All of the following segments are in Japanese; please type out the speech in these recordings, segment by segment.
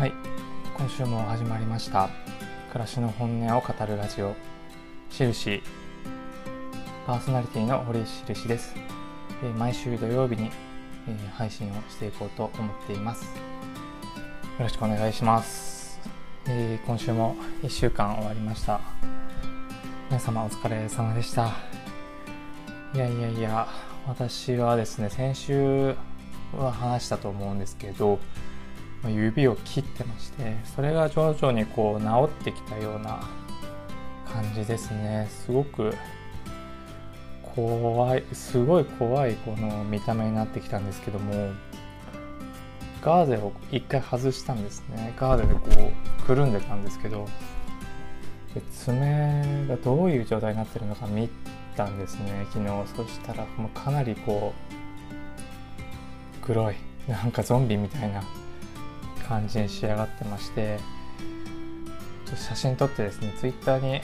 はい。今週も始まりました。暮らしの本音を語るラジオ。しるし。パーソナリティの堀しるしです。え毎週土曜日に、え配信をしていこうと思っています。よろしくお願いします、え今週も1週間終わりました。皆様お疲れ様でした。いやいやいや私はですね先週は話したと思うんですけど指を切ってましてそれが徐々にこう治ってきたような感じですね。すごく怖いすごい怖いこの見た目になってきたんですけどもガーゼを一回外したんですね。ガーゼでこうくるんでたんですけどで爪がどういう状態になってるのか見たんですね昨日。そしたらもうかなりこう黒いなんかゾンビみたいな感じに仕上がってまして写真撮ってですねツイッターに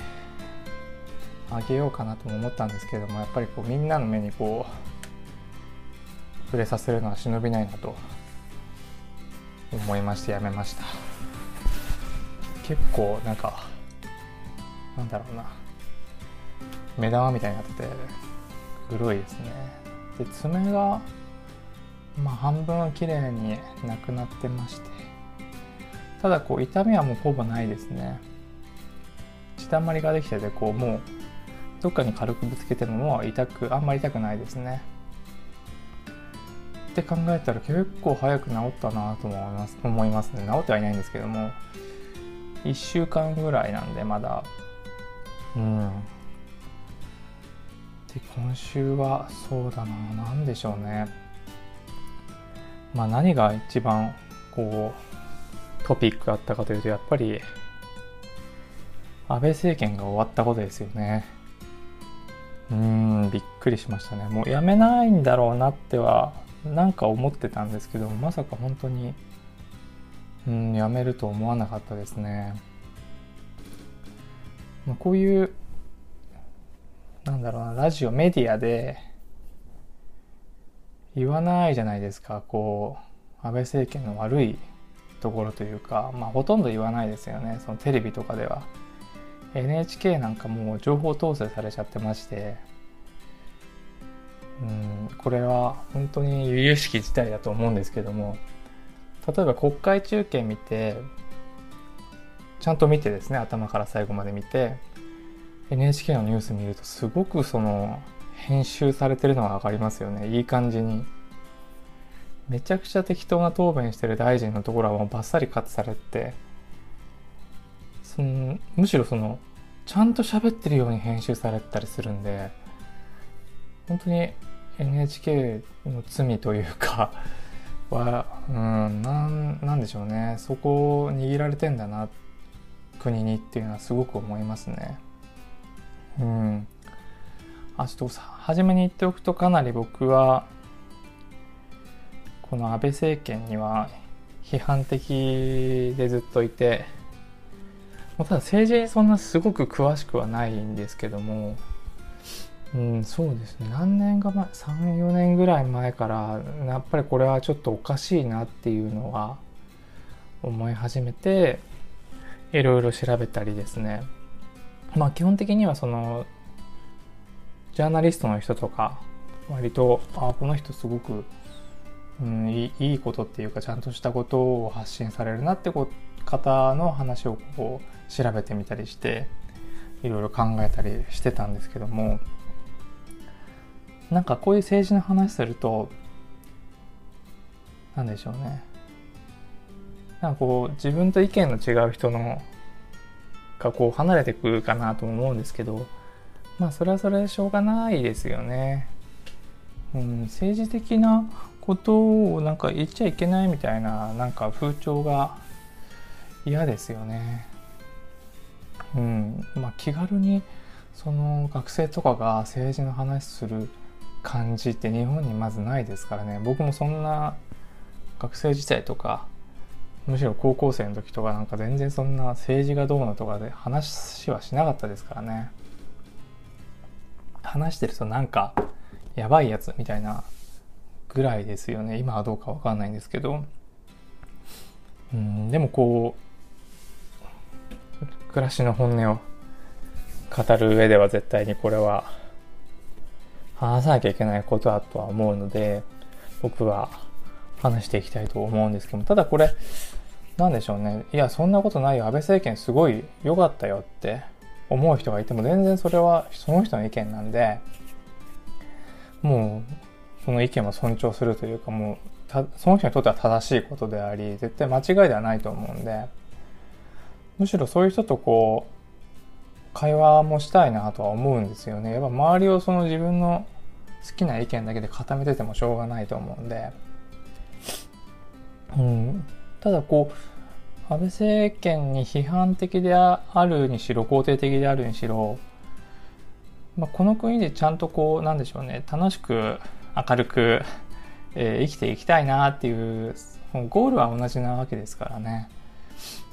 あげようかなとも思ったんですけどもやっぱりこうみんなの目にこう触れさせるのは忍びないなと思いましてやめました。結構なんかなんだろうな。目玉みたいになってて黒いですね。で爪がまあ半分綺麗になくなってまして。ただこう痛みはもうほぼないですね。血だまりができててこうもうどっかに軽くぶつけてももう痛くあんまり痛くないですね。って考えたら結構早く治ったなと思います思いますね。治ってはいないんですけども。1週間ぐらいなんでまだ。うん。で今週はそうだな。何でしょうね。まあ何が一番こうトピックあったかというとやっぱり安倍政権が終わったことですよね。うーんびっくりしましたね。もうやめないんだろうなってはなんか思ってたんですけどまさか本当にうんやめると思わなかったですね。まあこういうなんだろうなラジオメディアで言わないじゃないですか。こう安倍政権の悪いところというかまあほとんど言わないですよねそのテレビとかでは。NHK なんかもう情報統制されちゃってまして。うんこれは本当に由々しき事態だと思うんですけども。例えば国会中継見てちゃんと見てですね頭から最後まで見て NHK のニュース見るとすごくその編集されてるのが分かりますよね。いい感じにめちゃくちゃ適当な答弁してる大臣のところはもうバッサリカットされてそのむしろそのちゃんと喋ってるように編集されたりするんで本当に NHK の罪というかはうんなんなんでしょうね。そこを握られてんだな国にっていうのはすごく思いますね。うん。あちょっとさ初めに言っておくとかなり僕はこの安倍政権には批判的でずっといてまただ政治にそんなすごく詳しくはないんですけどもうんそうですね。何年か前34年ぐらい前からやっぱりこれはちょっとおかしいなっていうのは思い始めていろいろ調べたりですね。まあ基本的にはそのジャーナリストの人とか割とあこの人すごく、うん、いいことっていうかちゃんとしたことを発信されるなってこ方の話をこう調べてみたりしていろいろ考えたりしてたんですけどもなんかこういう政治の話するとなんでしょうねなんかこう自分と意見の違う人のがこう離れてくるかなと思うんですけどまあそれはそれでしょうがないですよね。うん、政治的なことをなんか言っちゃいけないみたいななんか風潮が嫌ですよね。うん、まあ気軽にその学生とかが政治の話する感じって日本にまずないですからね。僕もそんな学生時代とかむしろ高校生の時とかなんか全然そんな政治がどうのとかで話はしなかったですからね。話してるとなんかやばいやつみたいなぐらいですよね。今はどうかわかんないんですけど。うん、でもこう暮らしの本音を語る上では絶対にこれは話さなきゃいけないことだとは思うので僕は話していきたいと思うんですけども。ただこれなんでしょうね。いやそんなことないよ。安倍政権すごい良かったよって思う人がいても全然それはその人の意見なんでもうその意見を尊重するというかもうその人にとっては正しいことであり絶対間違いではないと思うんでむしろそういう人とこう会話もしたいなとは思うんですよね。やっぱ周りをその自分の好きな意見だけで固めててもしょうがないと思うんで。うん。ただこう安倍政権に批判的であるにしろ肯定的であるにしろ、まあ、この国でちゃんとこうなんでしょうね。楽しく明るく、えー、生きていきたいなっていうゴールは同じなわけですからね。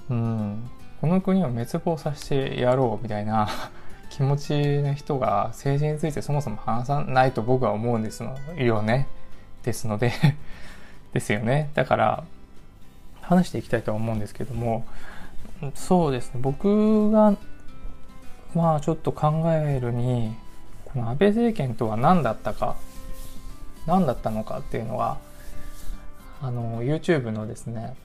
うん、この国を滅亡させてやろうみたいな 気持ちの人が政治についてそもそも話さないと僕は思うんですのよね。ですので ですよね。だから話していきたいとは思うんですけどもそうですね僕がまあちょっと考えるにこの安倍政権とは何だったか何だったのかっていうのはあの YouTube のですね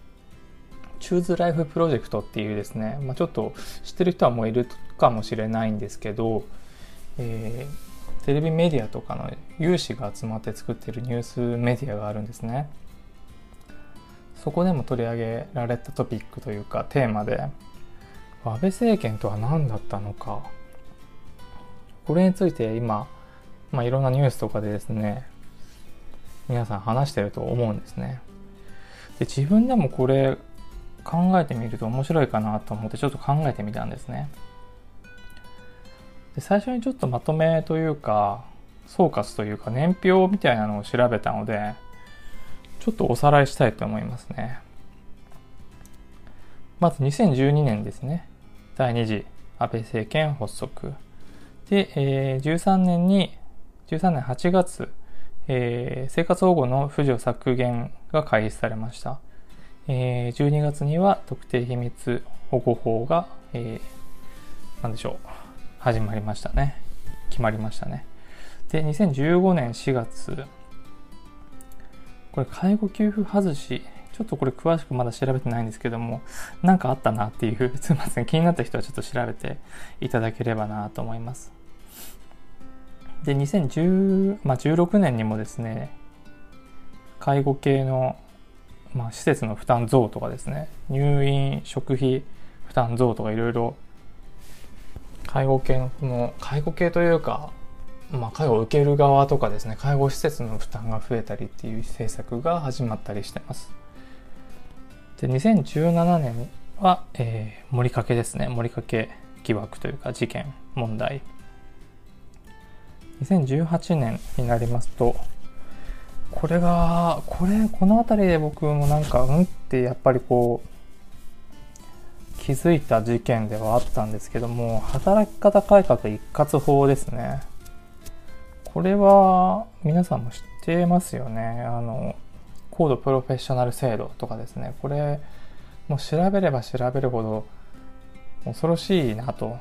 チューズライフプロジェクトっていうですね、まあ、ちょっと知ってる人はもういるかもしれないんですけど、えー、テレビメディアとかの有志が集まって作ってるニュースメディアがあるんですね。そこでも取り上げられたトピックというかテーマで安倍政権とは何だったのかこれについて今、まあ、いろんなニュースとかでですね皆さん話してると思うんですねで自分でもこれ考えてみると面白いかなと思ってちょっと考えてみたんですねで最初にちょっとまとめというか総括というか年表みたいなのを調べたのでちょっとおさらいしたいと思いますね。まず2012年ですね。第2次安倍政権発足。で、えー、13年に、13年8月、えー、生活保護の扶助削減が開始されました。えー、12月には特定秘密保護法が、えー、なんでしょう、始まりましたね。決まりましたね。で、2015年4月、これ介護給付外しちょっとこれ詳しくまだ調べてないんですけども何かあったなっていう すいません気になった人はちょっと調べていただければなと思いますで2016、まあ、年にもですね介護系の、まあ、施設の負担増とかですね入院食費負担増とかいろいろ介護系のこの介護系というかまあ、介護を受ける側とかですね介護施設の負担が増えたりっていう政策が始まったりしてます。で2017年は、えー、盛りかけですね盛りかけ疑惑というか事件問題2018年になりますとこれがこれこの辺りで僕もなんかうんってやっぱりこう気づいた事件ではあったんですけども働き方改革一括法ですねこれは皆さんも知ってますよね。あの、高度プロフェッショナル制度とかですね。これ、もう調べれば調べるほど恐ろしいなと。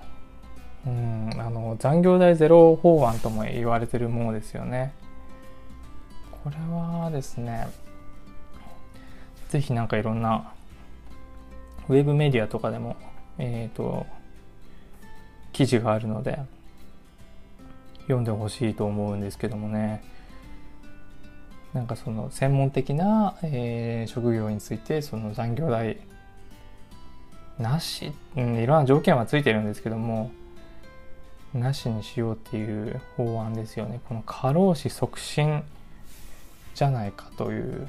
うん、あの、残業代ゼロ法案とも言われてるものですよね。これはですね、ぜひなんかいろんなウェブメディアとかでも、えっ、ー、と、記事があるので、読んでほしいと思うんですけどもねなんかその専門的な、えー、職業についてその残業代なし、うん、いろんな条件はついてるんですけどもなしにしようっていう法案ですよね。この過労死促進じゃないかという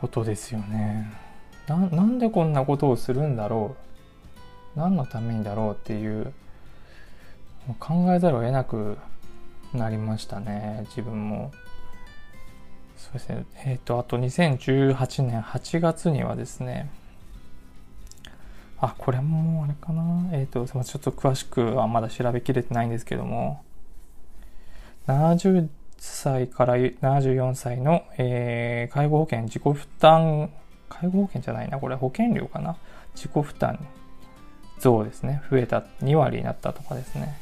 ことですよね。なんでこんなことをするんだろう。何のためにだろうっていう考えざるを得なくなりましたね。自分も。そうですね。えっ、ー、とあと2018年8月にはですねあこれもあれかなえっ、ー、とちょっと詳しくはまだ調べきれてないんですけども70歳から74歳の、えー、介護保険自己負担介護保険じゃないな、これ保険料かな。自己負担増ですね。増えた、2割になったとかですね。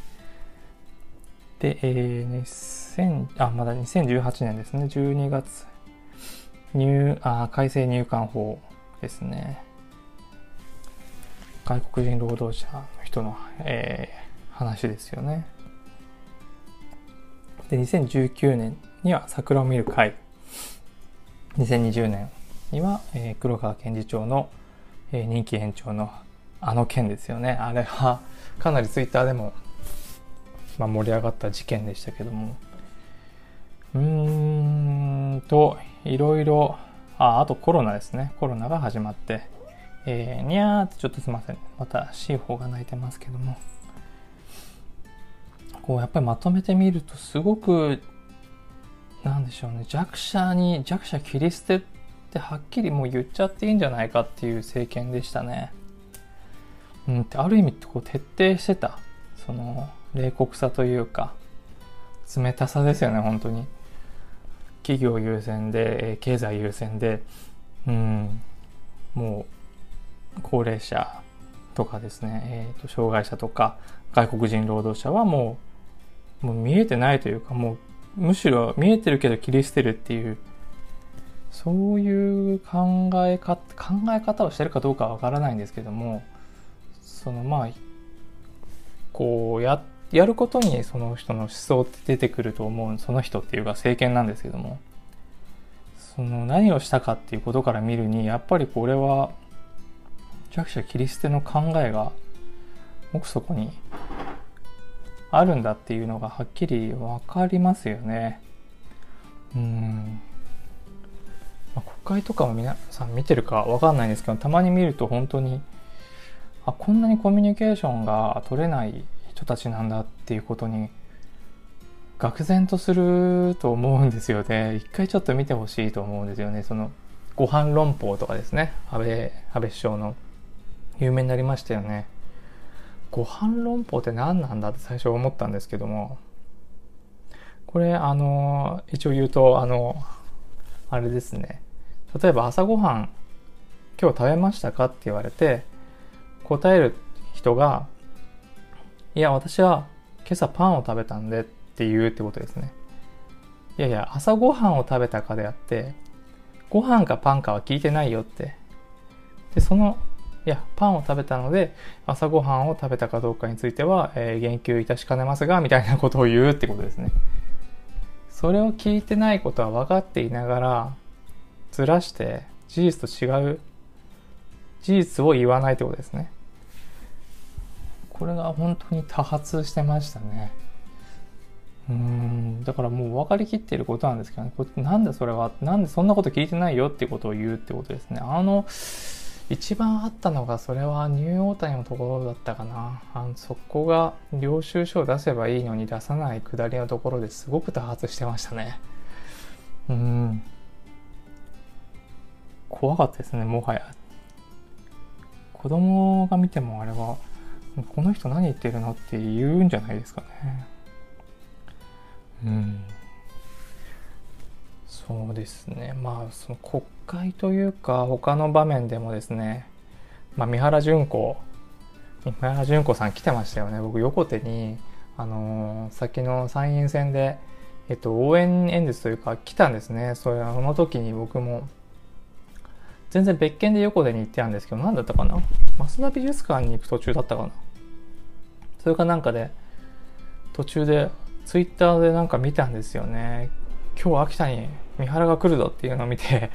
で、えー、2000、あ、まだ2018年ですね。12月、入、あ、改正入管法ですね。外国人労働者の人の、えー、話ですよね。で、2019年には桜を見る会。2020年には、えー、黒川検事長の、えー、任期延長のあの件ですよね。あれはかなりツイッターでも、まあ、盛り上がった事件でしたけども。うーんと、いろいろ、あ、あとコロナですね。コロナが始まって、えー、にゃーってちょっとすいません。また C 法が泣いてますけども。こうやっぱりまとめてみるとすごくなんでしょうね弱者に弱者切り捨てってはっきりもう言っちゃっていいんじゃないかっていう政権でしたね。うん、ってある意味こう徹底してたその冷酷さというか冷たさですよね本当に。企業優先で経済優先で、うん、もう高齢者とかですね、えーと障害者とか外国人労働者はもうもう見えてないというかもうむしろ見えてるけど切り捨てるっていうそういう考えか考え方をしてるかどうかわからないんですけどもそのまあこうややることにその人の思想って出てくると思うその人っていうか政権なんですけどもその何をしたかっていうことから見るにやっぱりこれは弱者切り捨ての考えが奥底にあるんだっていうのがはっきり分かりますよね。うん。まあ、国会とかも皆さん見てるか分かんないんですけど、たまに見ると本当に、あ、こんなにコミュニケーションが取れない人たちなんだっていうことに、愕然とすると思うんですよね。一回ちょっと見てほしいと思うんですよね。その、ご飯論法とかですね。安倍、安倍首相の有名になりましたよね。ご飯論法って何なんだって最初思ったんですけども、これ、あの、一応言うと、あの、あれですね。例えば朝ごはん、今日食べましたかって言われて、答える人が、いや、私は今朝パンを食べたんでって言うってことですね。いやいや、朝ごはんを食べたかであって、ご飯かパンかは聞いてないよって。で、そのいや、パンを食べたので、朝ごはんを食べたかどうかについては、えー、言及いたしかねますが、みたいなことを言うってことですね。それを聞いてないことは分かっていながら、ずらして事実と違う事実を言わないってことですね。これが本当に多発してましたね。うん、だからもう分かりきっていることなんですけどね。こなんでそれは、なんでそんなこと聞いてないよってことを言うってことですね。あの、一番あったのがそれはニューオータニのところだったかな。あのそこが領収書を出せばいいのに出さないくだりのところですごく多発してましたね。うん。怖かったですねもはや。子供が見てもあれはこの人何言ってるのって言うんじゃないですかね。うん。そうですね。まあその国会というか他の場面でもですね、まあ、三原淳子三原淳子さん来てましたよね。僕横手にあのー、先の参院選で、えっと、応援演説というか来たんですね。それあの時に僕も全然別件で横手に行ってたんですけど何だったかな？増田美術館に行く途中だったかな？それかなんかで途中でツイッターでなんか見たんですよね。今日秋田に三原が来るぞっていうのを見て、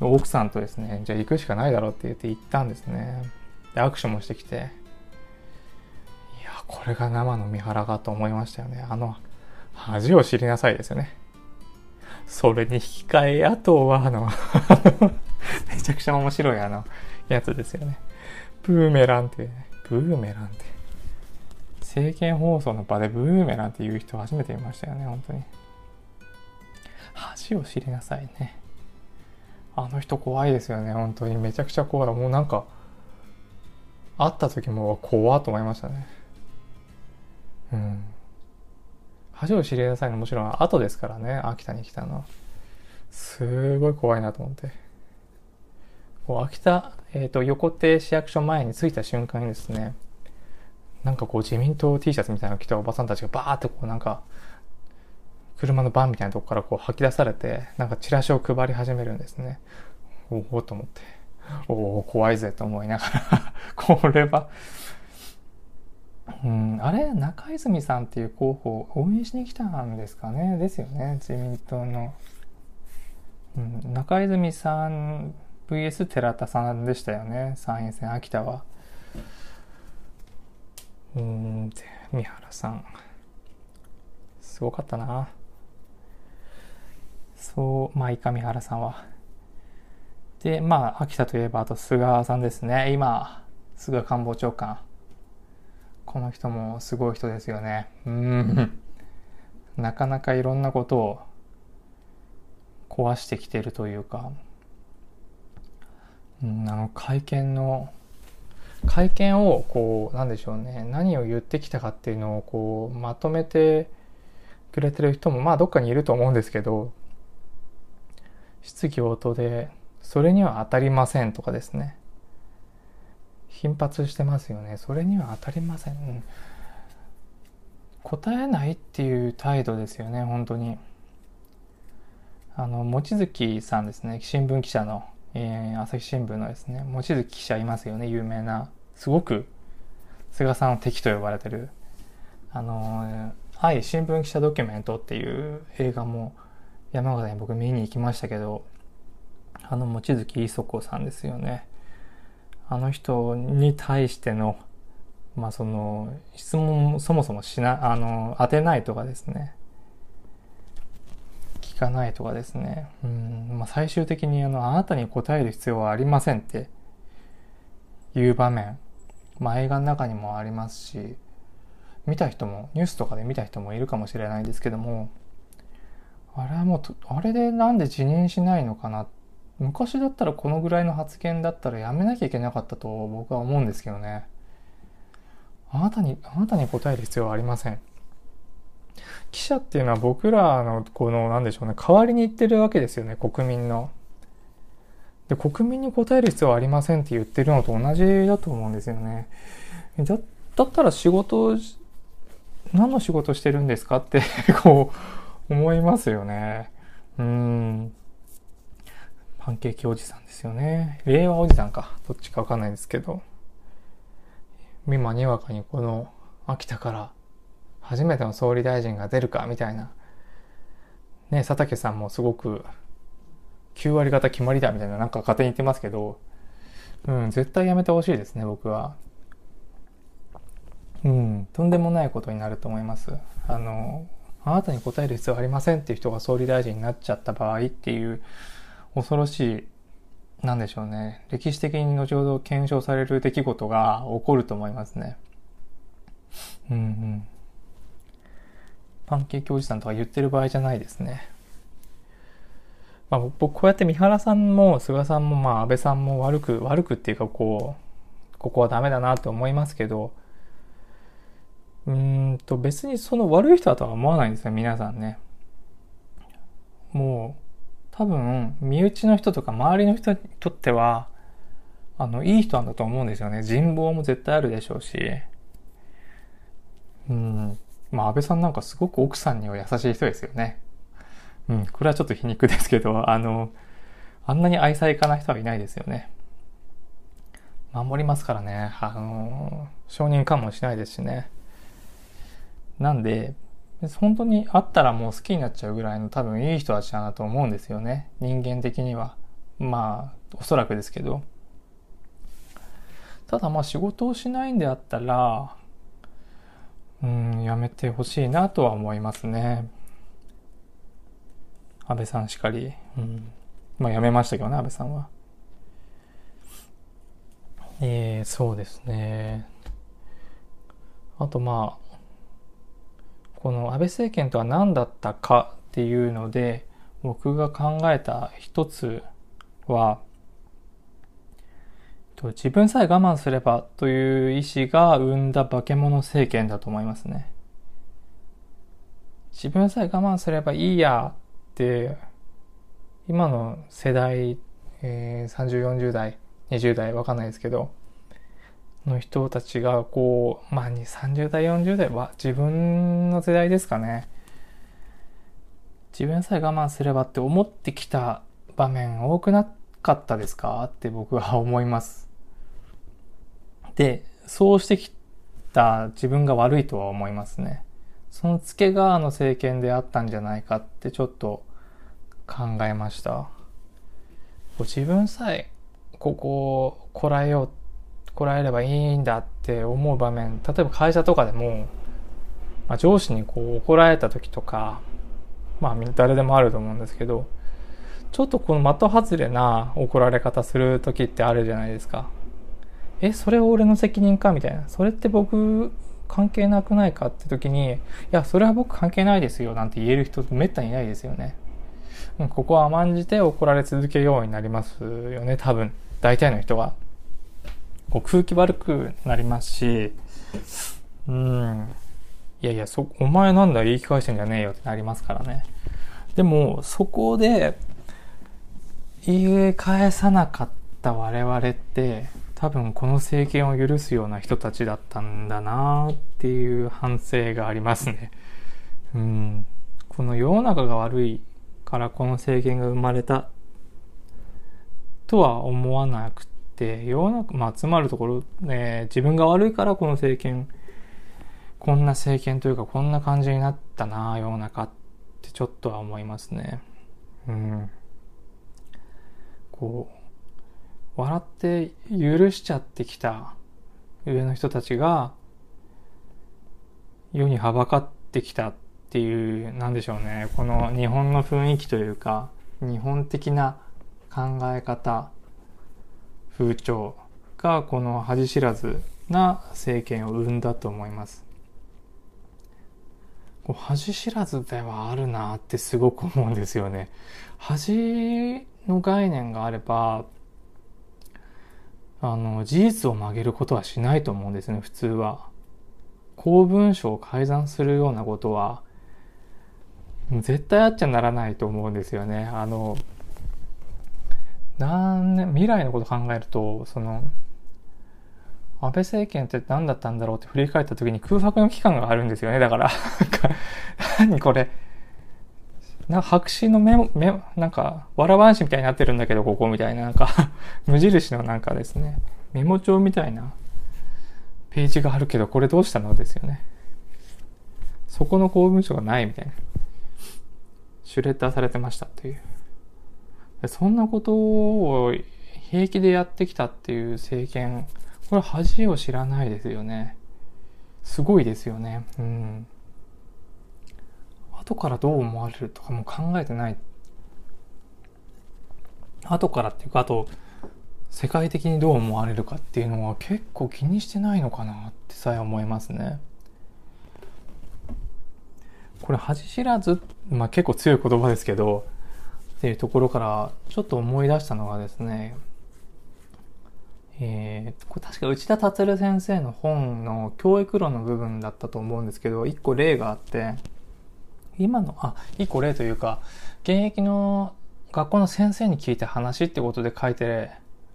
奥さんとですね、じゃあ行くしかないだろうって言って行ったんですね。で、握手もしてきて、いや、これが生の三原かと思いましたよね。あの、恥を知りなさいですよね。それに引き換え、あとは、あの めちゃくちゃ面白いあの、やつですよね。ブーメランって、ブーメランって。政見放送の場でブーメランって言う人初めて見ましたよね、本当に。恥を知りなさいね。あの人怖いですよね、本当に。めちゃくちゃ怖い。もうなんか、会った時も怖と思いましたね。うん。恥を知りなさいのもちろん後ですからね、秋田に来たの。すごい怖いなと思って。こう秋田、えっ、ー、と、横手市役所前に着いた瞬間にですね、なんかこう自民党 T シャツみたいなの着たおばさんたちがバーってこうなんか、車のバンみたいなとこからこう吐き出されて、なんかチラシを配り始めるんですね。おおと思って。おお怖いぜと思いながら。これは。うん、あれ中泉さんっていう候補を応援しに来たんですかね？ですよね自民党の、うん、中泉さん VS 寺田さんでしたよね？参院選秋田は。うん三原さん。すごかったな。そうまあいいか三原さんは。でまあ秋田といえばあと菅さんですね。今菅官房長官。この人もすごい人ですよね。うん。なかなかいろんなことを壊してきてるというか、うん、あの会見の、会見をこう、なんでしょうね、何を言ってきたかっていうのをこう、まとめてくれてる人も、まあどっかにいると思うんですけど、質疑応答で、それには当たりませんとかですね。頻発してますよね。それには当たりません、答えないっていう態度ですよね本当に。あの望月さんですね。新聞記者の、えー、朝日新聞のですね。望月記者いますよね。有名なすごく菅さんを敵と呼ばれてる。あのはい新聞記者ドキュメントっていう映画も山形に僕見に行きましたけどあの望月磯子さんですよねあの人に対しての、まあその、質問そもそもしな、あの、当てないとかですね。聞かないとかですね。うん、まあ最終的にあの、あなたに答える必要はありませんっていう場面。まあ映画の中にもありますし、見た人も、ニュースとかで見た人もいるかもしれないですけども、あれはもう、あれでなんで辞任しないのかな昔だったらこのぐらいの発言だったらやめなきゃいけなかったと僕は思うんですけどね。あなたに、あなたに答える必要はありません。記者っていうのは僕らのこのなんでしょうね、代わりに言ってるわけですよね、国民の。で、国民に答える必要はありませんって言ってるのと同じだと思うんですよね。だだったら仕事、何の仕事してるんですかってこう、思いますよね。うん。パンケーキおじさんですよね。令和おじさんか。どっちかわかんないですけど。今にわかにこの秋田から初めての総理大臣が出るかみたいな。ね、佐竹さんもすごく9割方決まりだみたいななんか勝手に言ってますけど、うん、絶対やめてほしいですね、僕は。うん、とんでもないことになると思います。あの、あなたに答える必要はありませんっていう人が総理大臣になっちゃった場合っていう恐ろしい、なんでしょうね。歴史的に後ほど検証される出来事が起こると思いますね。うんうん。パンケーキおじさんとか言ってる場合じゃないですね。まあ、僕こうやって三原さんも菅さんもまあ安倍さんも悪く悪くっていうかこうここはダメだなと思いますけどうんと別にその悪い人だとは思わないんですよ皆さんねもう多分、身内の人とか周りの人にとっては、あの、いい人なんだと思うんですよね。人望も絶対あるでしょうし。うん。まあ、安倍さんなんかすごく奥さんには優しい人ですよね。うん。これはちょっと皮肉ですけど、あの、あんなに愛妻家な人はいないですよね。守りますからね。あの、承認喚問しないですしね。なんで、本当に会ったらもう好きになっちゃうぐらいの多分いい人たちだなと思うんですよね。人間的には。まあ、おそらくですけど。ただまあ仕事をしないんであったら、うん、やめてほしいなとは思いますね。安倍さんしかり。うん。まあ辞めましたけどね、安倍さんは。えー、そうですね。あとまあ、この安倍政権とは何だったかっていうので僕が考えた一つは自分さえ我慢すればという意志が生んだ化け物政権だと思いますね。自分さえ我慢すればいいやって今の世代、えー、30、40代、20代、わかんないですけど、の人たちが、こう、まあ、30代、40代は自分の世代ですかね。自分さえ我慢すればって思ってきた場面多くなかったですか？って僕は思います。で、そうしてきた自分が悪いとは思いますね。その付け側の政権であったんじゃないかってちょっと考えました。自分さえここをこらえよう、こらえればいいんだって思う場面、例えば会社とかでも、まあ、上司にこう怒られた時とか、まあ誰でもあると思うんですけど、ちょっとこの的外れな怒られ方する時ってあるじゃないですか。え、それは俺の責任かみたいな。それって僕関係なくないかって時に、いや、それは僕関係ないですよなんて言える人めったにいないですよね。ここは甘んじて怒られ続けようになりますよね、多分。大体の人は。こう空気悪くなりますし、うん。いやいや、そ、お前なんだ言い返してんじゃねえよってなりますからね。でも、そこで、言い返さなかった我々って、多分この政権を許すような人たちだったんだなっていう反省がありますね。うん。この世の中が悪いからこの政権が生まれたとは思わなくて、世の中、まあ、集まるところ、ね、自分が悪いからこの政権、こんな政権というかこんな感じになったな世の中ってちょっとは思いますね。うん。こう、笑って許しちゃってきた上の人たちが世にはばかってきたっていう、なんでしょうね。この日本の雰囲気というか、日本的な考え方、風潮がこの恥知らずな政権を生んだと思います。こう恥知らずではあるなってすごく思うんですよね。恥の概念があれば、あの、事実を曲げることはしないと思うんですね、普通は。公文書を改ざんするようなことは、絶対あっちゃならないと思うんですよね。あの、なんね、未来のこと考えると、その、安倍政権って何だったんだろうって振り返った時に空白の期間があるんですよね。だから何これ、な白紙のメモ、メモ、なんか、わらばんしみたいになってるんだけど、ここみたいな、なんか 無印のなんかですね、メモ帳みたいなページがあるけど、これどうしたのですよね。そこの公文書がないみたいな。シュレッダーされてましたっていう。そんなことを平気でやってきたっていう政権、これ恥を知らないですよね。すごいですよね。うん。後からどう思われるとかも考えてない。後からっていうか、あと、世界的にどう思われるかっていうのは結構気にしてないのかなってさえ思いますね。これ恥知らず、まあ結構強い言葉ですけど、っていうところからちょっと思い出したのがですね、えー、これ確か内田達先生の本の教育論の部分だったと思うんですけど、一個例があって、今の、あ、一個例というか、現役の学校の先生に聞いた話ってことで書いて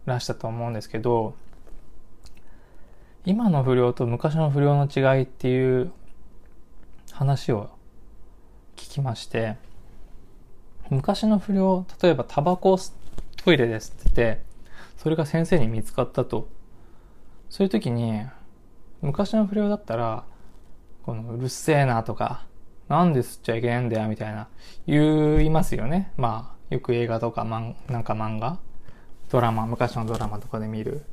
らしたと思うんですけど、今の不良と昔の不良の違いっていう話を聞きまして、昔の不良、例えばタバコをトイレですって言って、それが先生に見つかったと。そういう時に、昔の不良だったら、このうるせえなとか、なんで吸っちゃいけないんだよみたいな言いますよね。まあ、よく映画とか、まん、なんか漫画ドラマ、昔のドラマとかで見る。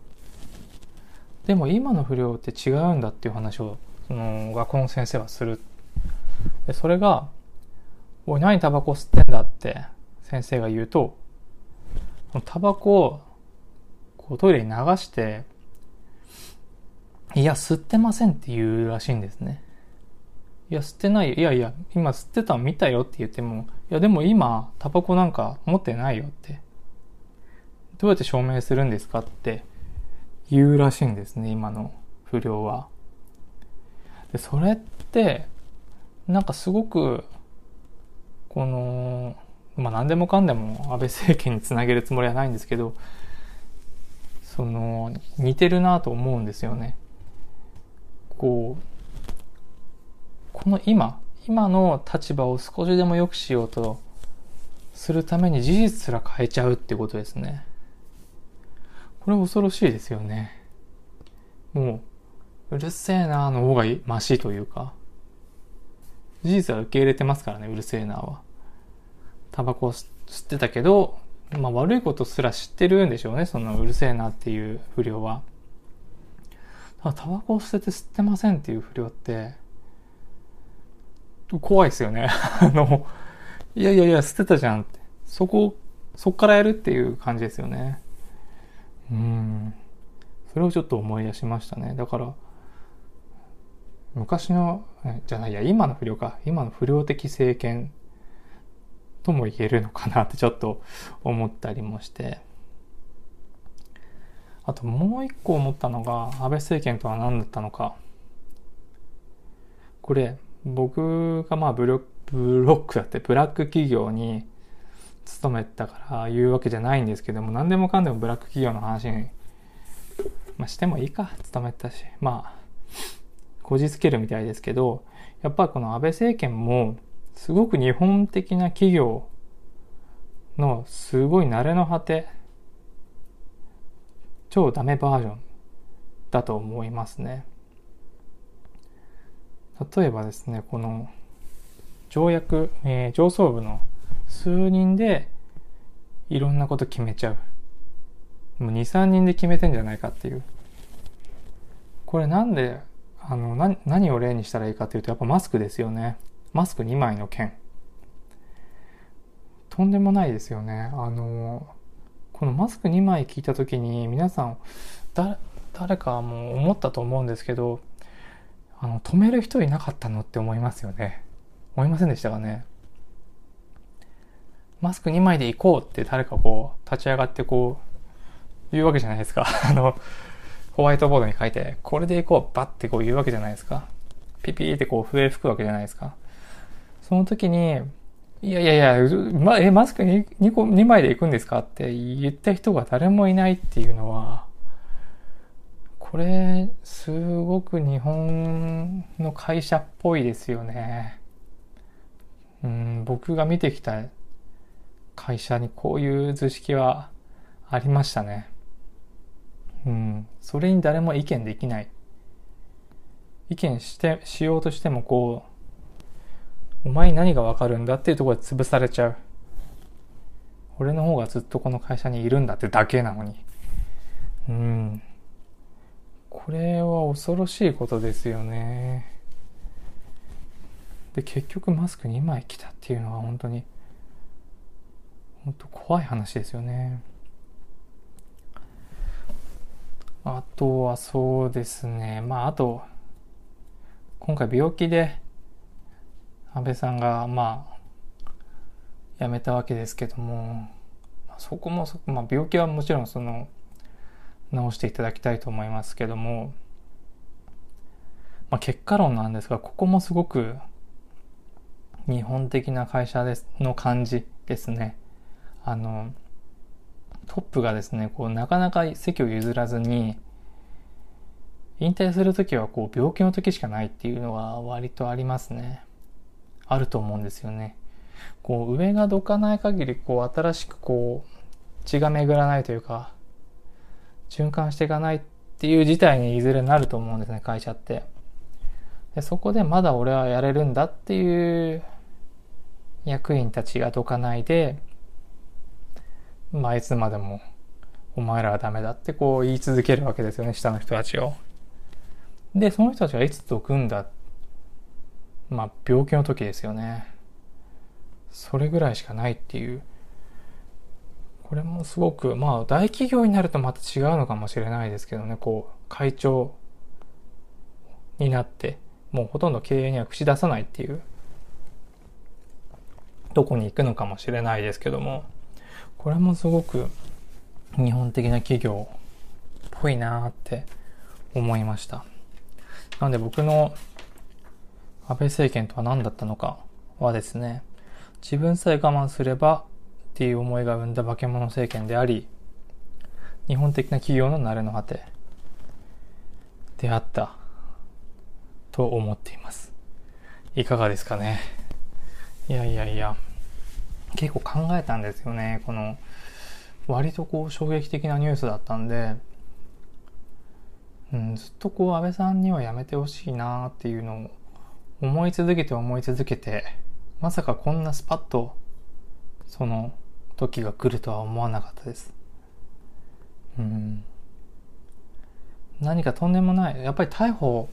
でも今の不良って違うんだっていう話を、その、学校の先生はする。で、それが、おい、何タバコ吸ってんだって先生が言うと、タバコをこうトイレに流して、いや、吸ってませんって言うらしいんですね。いや、吸ってないよ。いやいや、今吸ってたの見たよって言っても、いや、でも今、タバコなんか持ってないよって。どうやって証明するんですかって言うらしいんですね、今の不良は。で、それって、なんかすごく、この、まあ何でもかんでも安倍政権につなげるつもりはないんですけど、その、似てるなと思うんですよね。こう、この今、今の立場を少しでも良くしようとするために事実すら変えちゃうってことですね。これ恐ろしいですよね。もう、うるせえなーの方がマシというか、事実は受け入れてますからね、うるせえなーは。タバコを吸ってたけど、まあ悪いことすら知ってるんでしょうね、そのうるせえなっていう不良は。ただタバコを捨てて吸ってませんっていう不良って、怖いですよね。あの、いやいやいや、捨てたじゃんって。そこ、そっからやるっていう感じですよね。うん。それをちょっと思い出しましたね。だから、昔の、じゃないや、今の不良か。今の不良的政権とも言えるのかなってちょっと思ったりもして。あともう一個思ったのが、安倍政権とは何だったのか。これ、僕がまあブロックだってブラック企業に勤めたから言うわけじゃないんですけども何でもかんでもブラック企業の話に、まあ、してもいいか勤めたしまあこじつけるみたいですけどやっぱりこの安倍政権もすごく日本的な企業のすごい慣れの果て超ダメバージョンだと思いますね。例えばですね、この条約、えー、上層部の数人でいろんなこと決めちゃう。もう2、3人で決めてんじゃないかっていう。これなんで、あの、な、何を例にしたらいいかっていうと、やっぱマスクですよね。マスク2枚の件。とんでもないですよね。あの、このマスク2枚聞いた時に皆さん、だ、誰かも思ったと思うんですけど、あの、止める人いなかったのって思いますよね。思いませんでしたかね。マスク2枚で行こうって誰かこう、立ち上がってこう、言うわけじゃないですか。あの、ホワイトボードに書いて、これで行こう、バッてこう言うわけじゃないですか。ピピーってこう笛吹くわけじゃないですか。その時に、いやいやいや、ま、え、マスク 2, 2, 個2枚で行くんですかって言った人が誰もいないっていうのは、これ、すごく日本の会社っぽいですよね。うん、僕が見てきた会社にこういう図式はありましたね。うん、それに誰も意見できない。意見して、しようとしてもこう、お前に何がわかるんだっていうところで潰されちゃう。俺の方がずっとこの会社にいるんだってだけなのに。うん。これは恐ろしいことですよね。で、結局マスク2枚来たっていうのは本当に、本当怖い話ですよね。あとはそうですね。まあ、あと、今回病気で安倍さんが、まあ、辞めたわけですけども、そこも、まあ、病気はもちろんその、直していただきたいと思いますけども、まあ、結果論なんですが、ここもすごく日本的な会社ですの感じですね。あの、トップがですね、こう、なかなか席を譲らずに、引退するときはこう、病気の時しかないっていうのは割とありますね。あると思うんですよね。こう、上がどかない限り、こう、新しくこう、血が巡らないというか、循環していかないっていう事態にいずれなると思うんですね、会社って。でそこでまだ俺はやれるんだっていう役員たちがどかないで、まあ、いつまでもお前らはダメだってこう言い続けるわけですよね、下の人たちを。で、その人たちがいつどくんだまあ、病気の時ですよね。それぐらいしかないっていうこれもすごく、まあ、大企業になるとまた違うのかもしれないですけどね、こう、会長になって、もうほとんど経営には口出さないっていう、どこに行くのかもしれないですけども、これもすごく日本的な企業っぽいなーって思いました。なので僕の安倍政権とは何だったのかはですね、自分さえ我慢すればっていう思いが生んだ化け物政権であり、日本的な企業の慣れの果てであったと思っています。いかがですかね。いやいやいや、結構考えたんですよね。この、割とこう衝撃的なニュースだったんで、うん、ずっとこう安倍さんにはやめてほしいなっていうのを思い続けて思い続けて、まさかこんなスパッとその時が来るとは思わなかったです。うん。何かとんでもない。やっぱり逮捕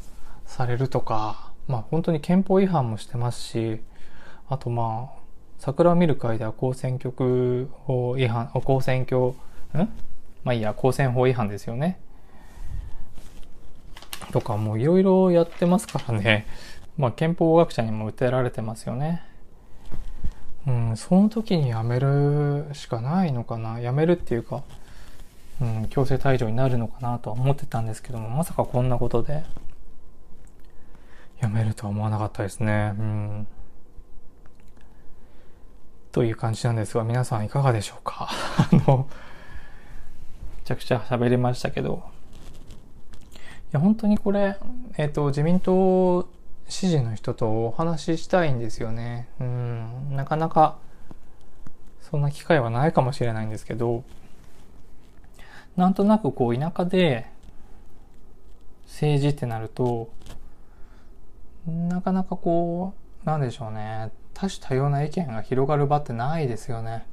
されるとか、まあ本当に憲法違反もしてますし、あとまあ、桜を見る会では公選挙法違反、公選挙、ん？まあいいや、公選法違反ですよね。とかもういろいろやってますからね。まあ憲法学者にも訴えられてますよね。うん、その時に辞めるしかないのかな。辞めるっていうか、うん、強制退場になるのかなとは思ってたんですけども、まさかこんなことで、辞めるとは思わなかったですね。うん。という感じなんですが、皆さんいかがでしょうか？あの、めちゃくちゃ喋りましたけど、いや、本当にこれ、えっ、ー、と、自民党支持の人とお話ししたいんですよね。うん、なかなかそんな機会はないかもしれないんですけど、なんとなくこう田舎で政治ってなると、なかなかこう、なんでしょうね。多種多様な意見が広がる場ってないですよね。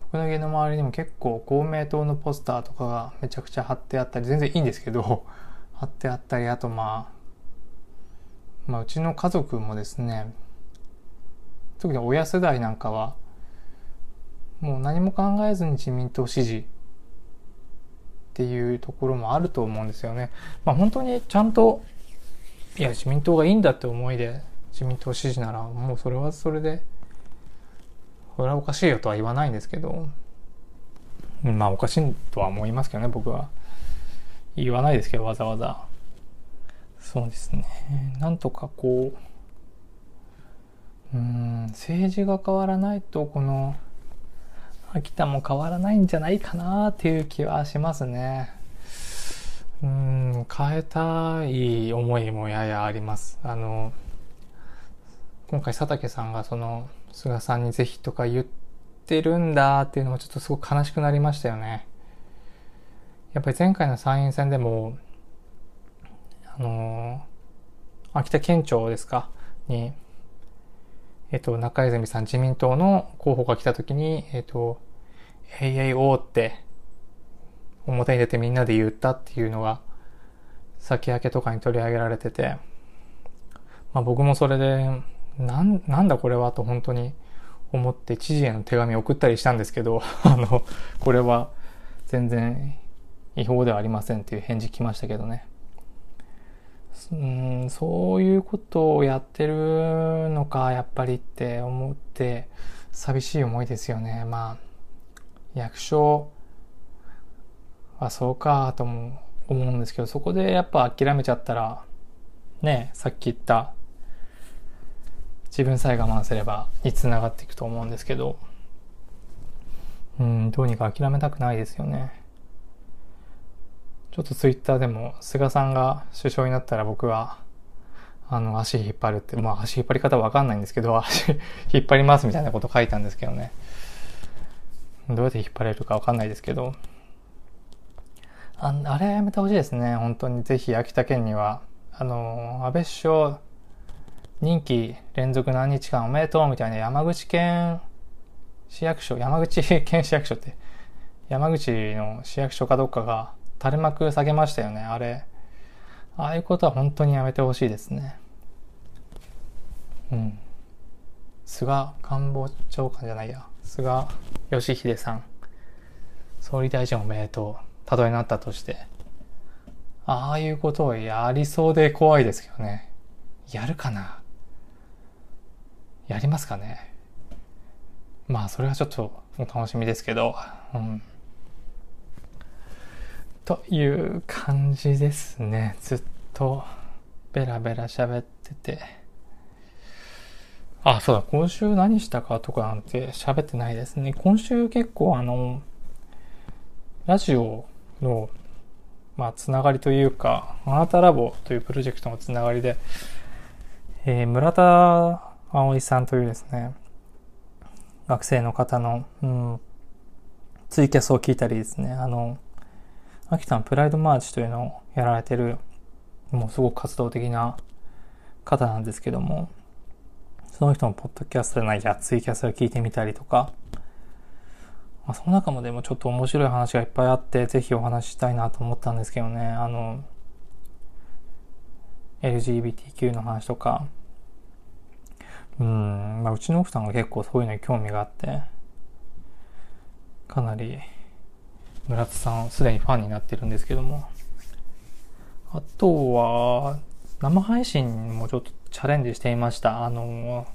僕の家の周りにも結構公明党のポスターとかがめちゃくちゃ貼ってあったり、全然いいんですけど、貼ってあったり、あとまあ、まあ、うちの家族もですね特に親世代なんかはもう何も考えずに自民党支持っていうところもあると思うんですよね。まあ、本当にちゃんといや自民党がいいんだって思いで自民党支持ならもうそれはそれでそれはおかしいよとは言わないんですけどまあおかしいとは思いますけどね僕は言わないですけどわざわざそうですね。なんとかこう、うん、政治が変わらないと、この、秋田も変わらないんじゃないかなっていう気はしますね。うん、変えたい思いもややあります。あの、今回佐竹さんがその、菅さんにぜひとか言ってるんだっていうのもちょっとすごく悲しくなりましたよね。やっぱり前回の参院選でも、あのー、秋田県庁ですか？に、えっ、と、中泉さん自民党の候補が来た時に、えっ、と、AAO って表に出てみんなで言ったっていうのが、先明けとかに取り上げられてて、まあ僕もそれで、なん、なんだこれはと本当に思って知事への手紙送ったりしたんですけど、あの、これは全然違法ではありませんっていう返事来ましたけどね。うんそういうことをやってるのかやっぱりって思って寂しい思いですよね。まあ役所はそうかとも思うんですけどそこでやっぱ諦めちゃったらねさっき言った自分さえ我慢すればにつながっていくと思うんですけど。うんどうにか諦めたくないですよね。ちょっとツイッターでも菅さんが首相になったら僕はあの足引っ張るって、まあ足引っ張り方わかんないんですけど、足引っ張りますみたいなこと書いたんですけどね。どうやって引っ張れるかわかんないですけど。ああれやめてほしいですね。本当にぜひ秋田県には、あの、安倍首相、任期連続何日間おめでとうみたいな山口県市役所、山口県市役所って、山口の市役所かどっかが垂れ幕下げましたよね、あれ。ああいうことは本当にやめてほしいですね。うん。菅官房長官じゃないや。菅義偉さん。総理大臣おめでとう。たとえなったとして。ああいうことをやりそうで怖いですけどね。やるかなやりますかねまあ、それはちょっとお楽しみですけど。うん。という感じですね。ずっとベラベラ喋ってて。あ、そうだ、今週何したかとかなんて喋ってないですね。今週結構あの、ラジオの、まあ、つながりというか、あなたラボというプロジェクトのつながりで、えー、村田葵さんというですね、学生の方の、うん、ツイキャスを聞いたりですね、あの、秋田のプライドマーチというのをやられてる、もうすごく活動的な方なんですけども、その人のポッドキャストじゃないや、ツイキャスを聞いてみたりとか、まあ、その中もでもちょっと面白い話がいっぱいあって、ぜひお話ししたいなと思ったんですけどね、あの、LGBTQ の話とか、うん、まあ、うちの奥さんが結構そういうのに興味があって、かなり村津さんすでにファンになってるんですけども、あとは、生配信もちょっとチャレンジしていました。あの、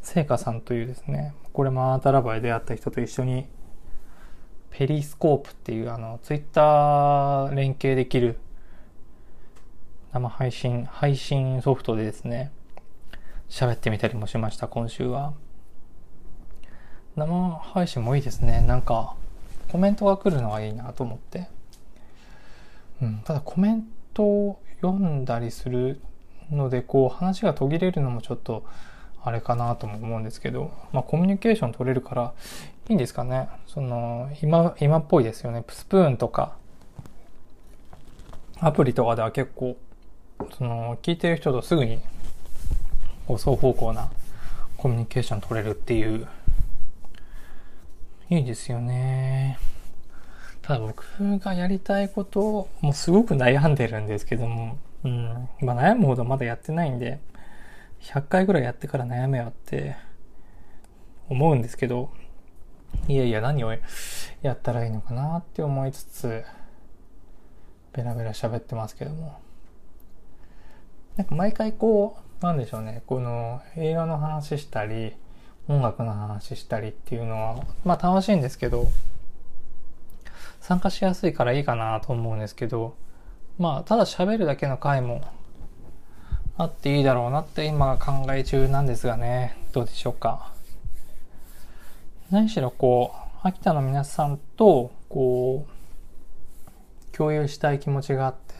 聖火さんというですね、これもアータラバで出会った人と一緒に、ペリスコープっていうあの、ツイッター連携できる生配信、配信ソフトでですね、喋ってみたりもしました、今週は。生配信もいいですね。なんか、コメントが来るのはいいなと思って。うん、ただコメントを読んだりするので、こう話が途切れるのもちょっとあれかなとも思うんですけど、まあコミュニケーション取れるからいいんですかね。その、今、今っぽいですよね。スプーンとか、アプリとかでは結構、その、聞いてる人とすぐに、こう双方向なコミュニケーション取れるっていういいですよね。ただ僕がやりたいことをもうすごく悩んでるんですけども、うん。まあ悩むほどまだやってないんで、100回ぐらいやってから悩めよって思うんですけど、いやいや何をやったらいいのかなって思いつつ、ベラベラ喋ってますけども。なんか毎回こう、なんでしょうね、この映画の話したり、音楽の話したりっていうのは、まあ楽しいんですけど、参加しやすいからいいかなと思うんですけど、まあただ喋るだけの回もあっていいだろうなって今考え中なんですがね、どうでしょうか。何しろこう、秋田の皆さんと、こう、共有したい気持ちがあって、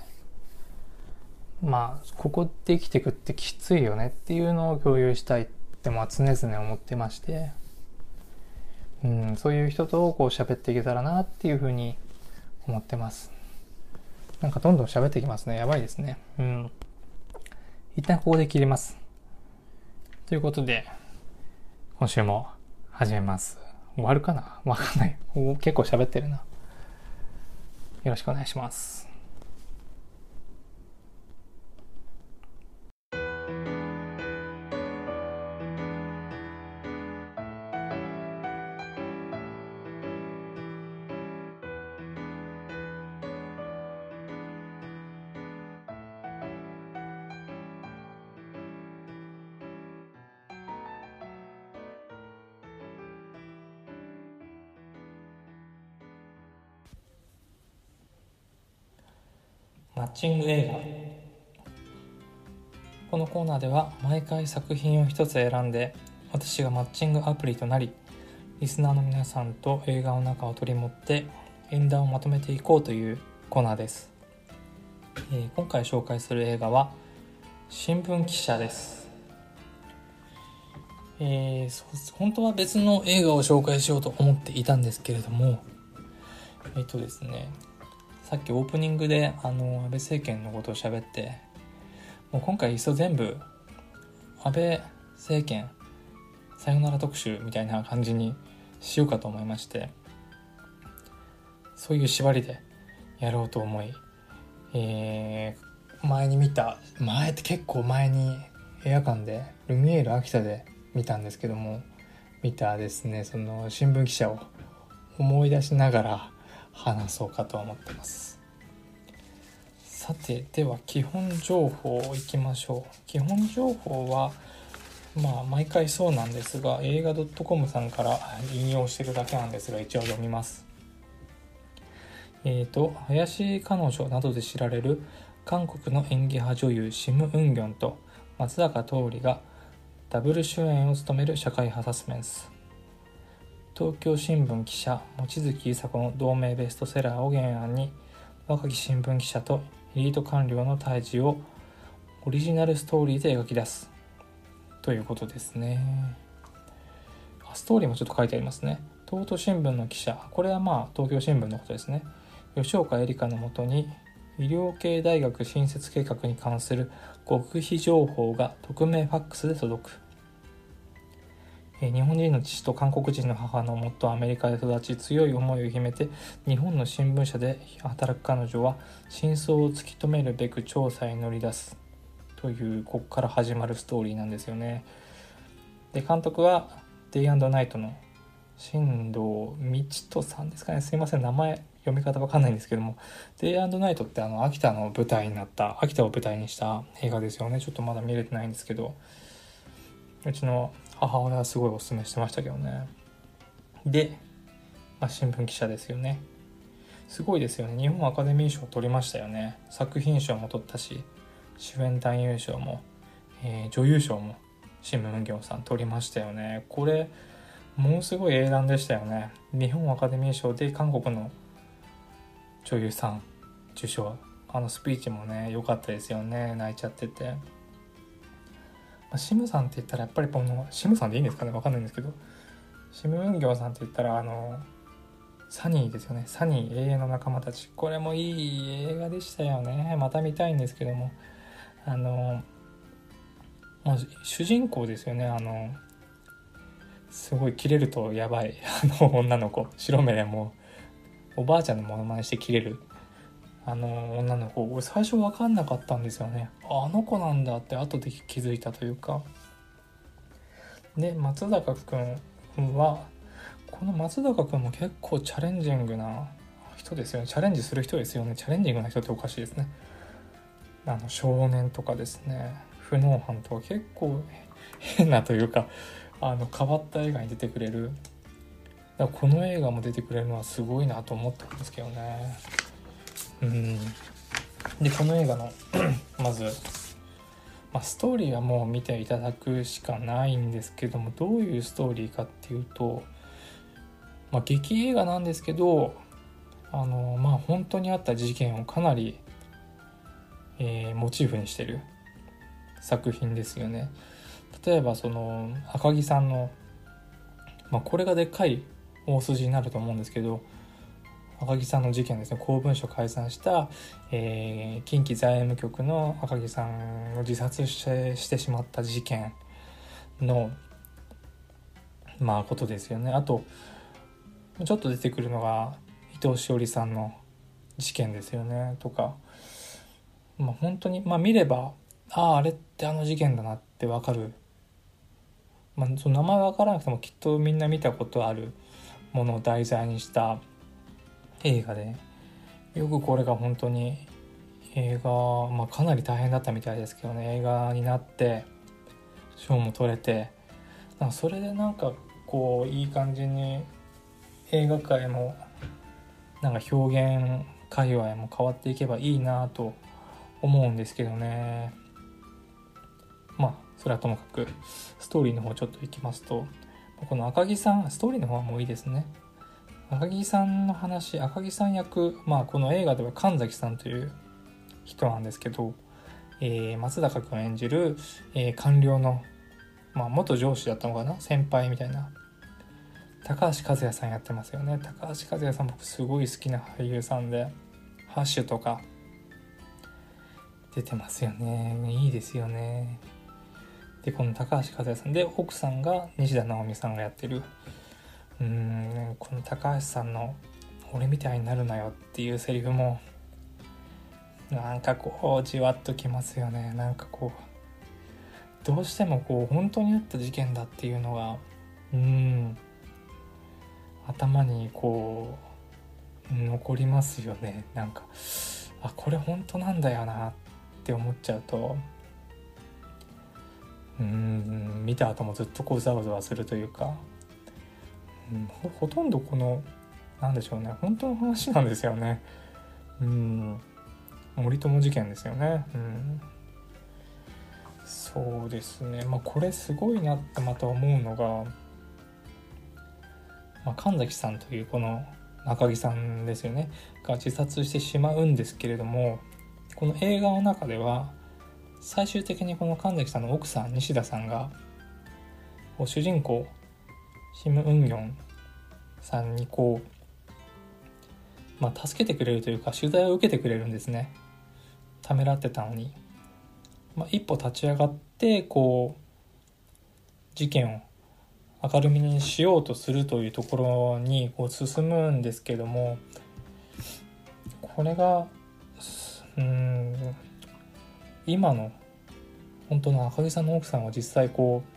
まあ、ここで生きていくってきついよねっていうのを共有したいってまあ常々思ってまして、うん、そういう人とこう喋っていけたらなっていうふうに思ってます。なんかどんどん喋ってきますね。やばいですね。うん。一旦ここで切ります。ということで、今週も始めます。終わるかな？わかんない。結構喋ってるな。よろしくお願いします。チング映画。このコーナーでは毎回作品を一つ選んで私がマッチングアプリとなりリスナーの皆さんと映画の中を取り持って演談をまとめていこうというコーナーです、えー、今回紹介する映画は新聞記者です。えー、本当は別の映画を紹介しようと思っていたんですけれどもえっ、とですねさっきオープニングであの安倍政権のことを喋ってもう今回いっそ全部安倍政権さよなら特集みたいな感じにしようかと思いましてそういう縛りでやろうと思い、えー、前に見た前って結構前に映画館でルミエール秋田で見たんですけども見たですねその新聞記者を思い出しながら話そうかと思ってます。さてでは基本情報いきましょう。基本情報はまあ毎回そうなんですが映画 .com さんから引用してるだけなんですが一応読みます。えっ、ー、と林彼女などで知られる韓国の演技派女優シム・ウンギョンと松坂桃李がダブル主演を務める社会派サスペンス。東京新聞記者望月伊佐子の同名ベストセラーを原案に若き新聞記者とエリート官僚の対峙をオリジナルストーリーで描き出す。ということですね。ストーリーもちょっと書いてありますね。東都新聞の記者。これはまあ東京新聞のことですね。吉岡絵里香のもとに医療系大学新設計画に関する極秘情報が匿名ファックスで届く。日本人の父と韓国人の母のもっとアメリカで育ち強い思いを秘めて日本の新聞社で働く彼女は真相を突き止めるべく調査に乗り出すというここから始まるストーリーなんですよね。で監督はデイナイトの新藤道人さんですかね。すいません名前読み方わかんないんですけども。デイナイトってあの秋田の舞台になった秋田を舞台にした映画ですよね。ちょっとまだ見れてないんですけど。うちの母親はすごいおすすめしてましたけどね。で、まあ、新聞記者ですよね。すごいですよね。日本アカデミー賞を取りましたよね。作品賞も取ったし主演男優賞も、えー、女優賞も新聞業さん取りましたよね。これものすごい英断でしたよね。日本アカデミー賞で韓国の女優さん受賞。あのスピーチもね良かったですよね。泣いちゃってて。あ、シムさんって言ったらやっぱりこのシムさんでいいんですかねわかんないんですけどシム運業さんって言ったらあのサニーですよね。サニー永遠の仲間たちこれもいい映画でしたよね。また見たいんですけども。あのもう主人公ですよね。あのすごい切れるとやばい。あの女の子。白目でもうおばあちゃんのモノマネして切れる。あの女の子。俺最初分かんなかったんですよね。あの子なんだって後で気づいたというか。で松坂君はこの松坂君も結構チャレンジングな人ですよね。チャレンジする人ですよね。チャレンジングな人っておかしいですね。あの少年とかですね。不能犯とか結構変なというかあの変わった映画に出てくれる。だこの映画も出てくれるのはすごいなと思ったんですけどね。でこの映画の まず、まあ、ストーリーはもう見ていただくしかないんですけどもどういうストーリーかっていうと、まあ、劇映画なんですけどあのまあ本当にあった事件をかなり、えー、モチーフにしてる作品ですよね。例えばその赤木さんの、まあ、これがでっかい大筋になると思うんですけど赤木さんの事件ですね。公文書解散した、えー、近畿財務局の赤木さんを自殺してしてしまった事件のまあことですよね。あとちょっと出てくるのが伊藤詩織さんの事件ですよね。とか、まあ、本当に、まあ、見ればあああれってあの事件だなって分かる、まあ、その名前分からなくてもきっとみんな見たことあるものを題材にした映画で。よくこれが本当に映画、まあ、かなり大変だったみたいですけどね。映画になって賞も取れて。なんかそれでなんかこういい感じに映画界もなんか表現界隈も変わっていけばいいなと思うんですけどね。まあそれはともかくストーリーの方ちょっといきますと。この赤木さんストーリーの方はもういいですね。赤木さんの話赤木さん役、まあ、この映画では神崎さんという人なんですけど、えー、松坂君演じる、えー、官僚の、まあ、元上司だったのかな先輩みたいな高橋和也さんやってますよね。高橋和也さん僕すごい好きな俳優さんで「ハッシュ」とか出てますよね。いいですよね。でこの高橋和也さんで奥さんが西田直美さんがやってるうんこの高橋さんの「俺みたいになるなよ」っていうセリフもなんかこうじわっときますよね。なんかこうどうしてもこう本当にあった事件だっていうのがうん頭にこう残りますよね。なんかあこれ本当なんだよなって思っちゃうとうん見た後もずっとこうざわざわするというか。ほほとんどこの何でしょうね本当の話なんですよね。うん。森友事件ですよね。うん。そうですね。まあこれすごいなってまた思うのが、まあ、神崎さんというこの中木さんですよね。が自殺してしまうんですけれどもこの映画の中では最終的にこの神崎さんの奥さん西田さんが主人公シム・ウンギョンさんにこう、まあ、助けてくれるというか取材を受けてくれるんですね。ためらってたのに、まあ、一歩立ち上がってこう事件を明るみにしようとするというところにこう進むんですけどもこれがうん今の本当の赤木さんの奥さんは実際こう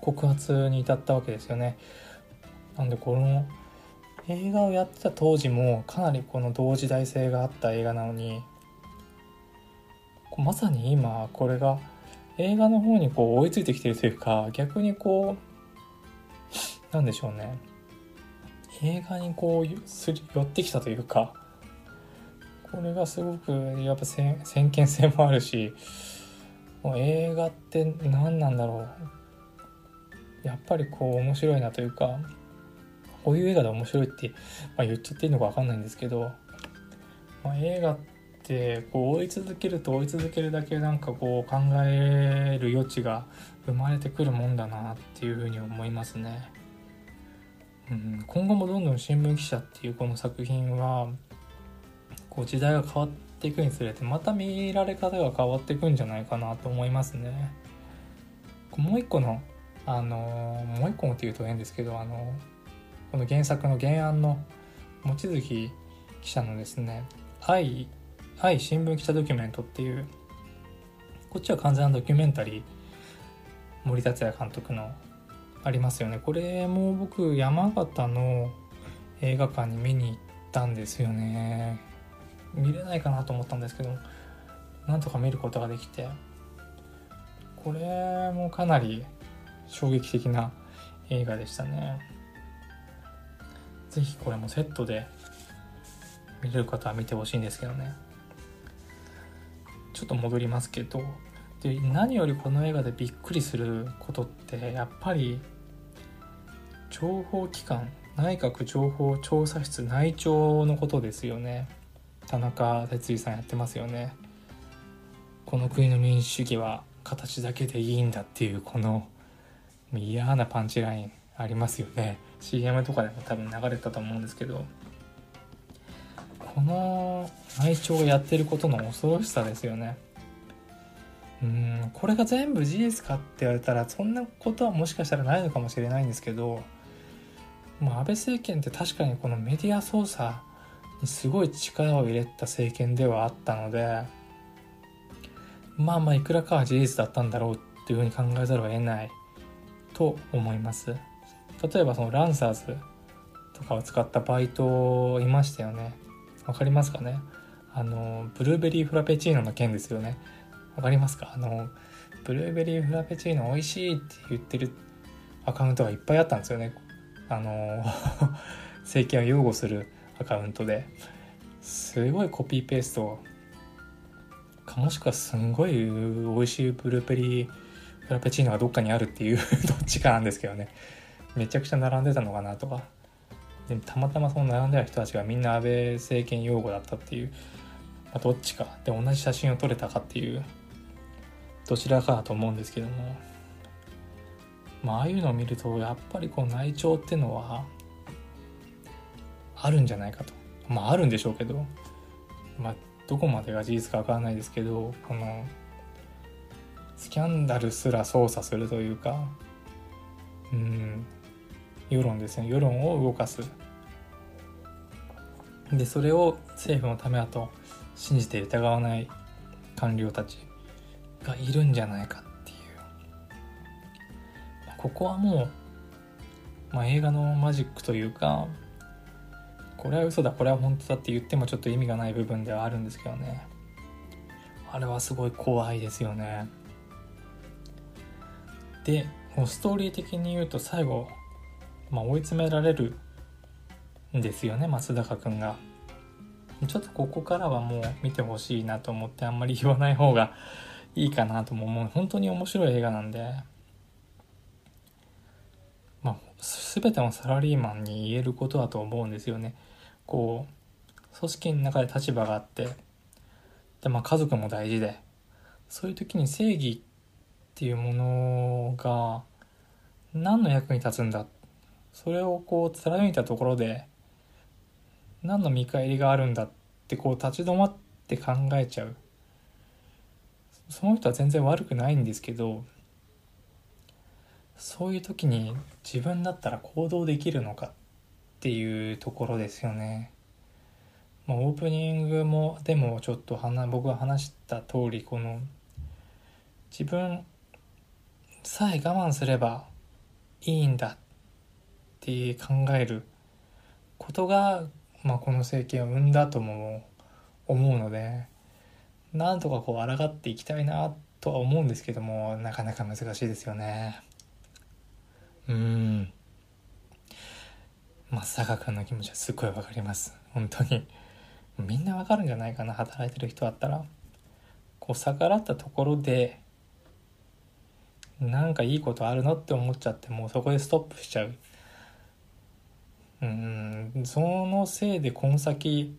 告発に至ったわけですよね。なんでこの映画をやってた当時もかなりこの同時代性があった映画なのにまさに今これが映画の方にこう追いついてきてるというか逆にこうなんでしょうね映画にこうす寄ってきたというかこれがすごくやっぱ先見性もあるしもう映画って何なんだろうやっぱりこう面白いなというかこういう映画で面白いって、まあ、言っちゃっていいのか分かんないんですけど、まあ、映画ってこう追い続けると追い続けるだけなんかこう考える余地が生まれてくるもんだなっていうふうに思いますね。うん、今後もどんどん新聞記者っていうこの作品はこう時代が変わっていくにつれてまた見られ方が変わっていくんじゃないかなと思いますね。もう一個のあのもう一個もっていうと変ですけどあのこの原作の原案の望月記者のですね「愛愛新聞記者ドキュメント」っていうこっちは完全なドキュメンタリー森達也監督のありますよね。これも僕山形の映画館に見に行ったんですよね。見れないかなと思ったんですけどなんとか見ることができてこれもかなり衝撃的な映画でしたね。是非これもセットで見れる方は見てほしいんですけどね。ちょっと戻りますけどで何よりこの映画でびっくりすることってやっぱり情報機関内閣情報調査室内調のことですよね。田中哲司さんやってますよね。この国の民主主義は形だけでいいんだっていうこの嫌なパンチラインありますよね。CM とかでも多分流れたと思うんですけど。この内調がやってることの恐ろしさですよね。うんこれが全部事実かって言われたらそんなことはもしかしたらないのかもしれないんですけどもう安倍政権って確かにこのメディア操作にすごい力を入れた政権ではあったのでまあまあいくらかは事実だったんだろうっていうふうに考えざるを得ない。と思います。例えばそのランサーズとかを使ったバイトいましたよね。わかりますかね？あのブルーベリーフラペチーノの件ですよね。わかりますか？あのブルーベリーフラペチーノ美味しいって言ってるアカウントがいっぱいあったんですよね。あの 政権を擁護するアカウントで。すごいコピーペースト。かもしくはすんごい美味しいブルーベリーフラペチーノがどっかにあるっていう どっちかなんですけどね。めちゃくちゃ並んでたのかなとか。でたまたまその並んでた人たちがみんな安倍政権擁護だったっていう、まあ、どっちか。で同じ写真を撮れたかっていう。どちらかだと思うんですけども。まあああいうのを見るとやっぱりこう内調っていうのはあるんじゃないかと。まああるんでしょうけど。まあどこまでが事実かわからないですけどこのスキャンダルすら操作するというかうん世論ですね。世論を動かす。でそれを政府のためだと信じて疑わない官僚たちがいるんじゃないかっていう。ここはもう、まあ、映画のマジックというかこれは嘘だこれは本当だって言ってもちょっと意味がない部分ではあるんですけどね。あれはすごい怖いですよね。でもうストーリー的に言うと最後、まあ、追い詰められるんですよね松坂君が。ちょっとここからはもう見てほしいなと思ってあんまり言わない方がいいかなとも思う。本当に面白い映画なんで。まあ全てのサラリーマンに言えることだと思うんですよね。こう組織の中で立場があってでまあ家族も大事で。そういう時に正義っていうものが何の役に立つんだ？それをこう貫いたところで何の見返りがあるんだってこう立ち止まって考えちゃうその人は全然悪くないんですけどそういう時に自分だったら行動できるのかっていうところですよね。ま、オープニングもでもちょっと僕が話した通りこの自分さえ我慢すればいいんだって考えることが、まあ、この政権を生んだとも思うのでなんとかこう抗っていきたいなとは思うんですけどもなかなか難しいですよね。うん。松坂君の気持ちはすっごいわかります。本当に。みんなわかるんじゃないかな働いてる人だったら。こう逆らったところでなんかいいことあるのって思っちゃってもうそこでストップしちゃう。うんそのせいでこの先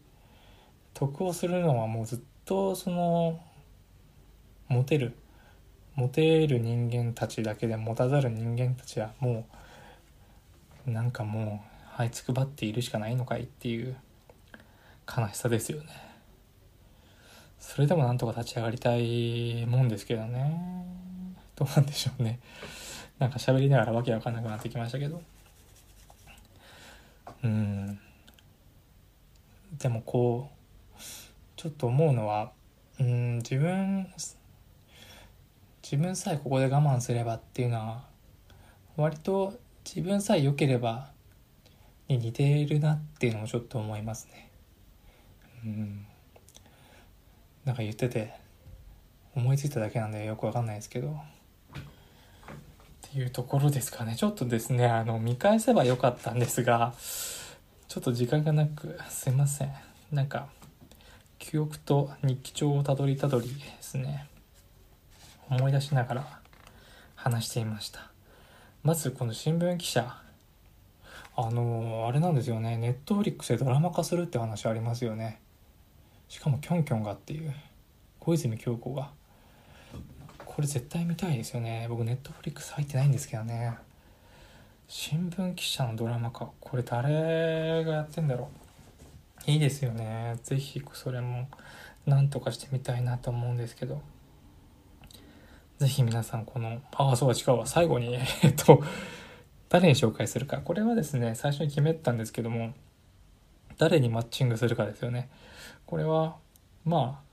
得をするのはもうずっとそのモテるモテる人間たちだけで持たざる人間たちはもうなんかもう這いつくばっているしかないのかいっていう悲しさですよね。それでもなんとか立ち上がりたいもんですけどね。どうなんでしょうね。なんか喋りながらわけわかんなくなってきましたけど。うん。でもこうちょっと思うのはうん自分自分さえここで我慢すればっていうのは割と自分さえ良ければに似ているなっていうのもちょっと思いますね。うん。なんか言ってて思いついただけなんでよくわかんないですけど。ていうところですかね。ちょっとですね、あの、見返せばよかったんですが、ちょっと時間がなく、すいません。なんか、記憶と日記帳をたどりたどりですね、思い出しながら話していました。まず、この新聞記者、あのあれなんですよね、ネットフリックスでドラマ化するって話ありますよね。しかもキョンキョンがっていう、小泉京子が。これ絶対見たいですよね。僕ネットフリックス入ってないんですけどね。新聞記者のドラマか。これ誰がやってんだろう。いいですよね。是非それもなんとかしてみたいなと思うんですけど。是非皆さんこのああそうだ違うわ。最後に えっと誰に紹介するか。これはですね最初に決めたんですけども誰にマッチングするかですよね。これはまあ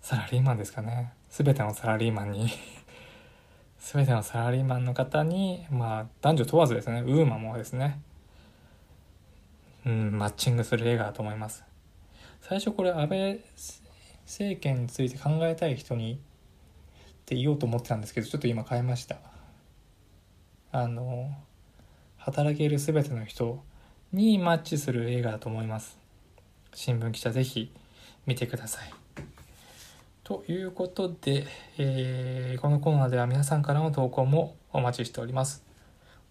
サラリーマンですかね。全てのサラリーマンに 全てのサラリーマンの方にまあ男女問わずですねウーマンもですねうんマッチングする映画だと思います。最初これ安倍政権について考えたい人にって言おうと思ってたんですけどちょっと今変えました。あの働ける全ての人にマッチする映画だと思います。新聞記者ぜひ見てください。ということで、えー、このコーナーでは皆さんからの投稿もお待ちしております。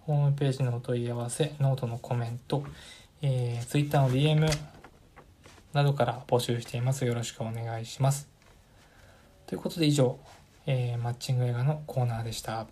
ホームページのお問い合わせ、ノートのコメント、えー、Twitter の DM などから募集しています。よろしくお願いします。ということで以上、えー、マッチング映画のコーナーでした。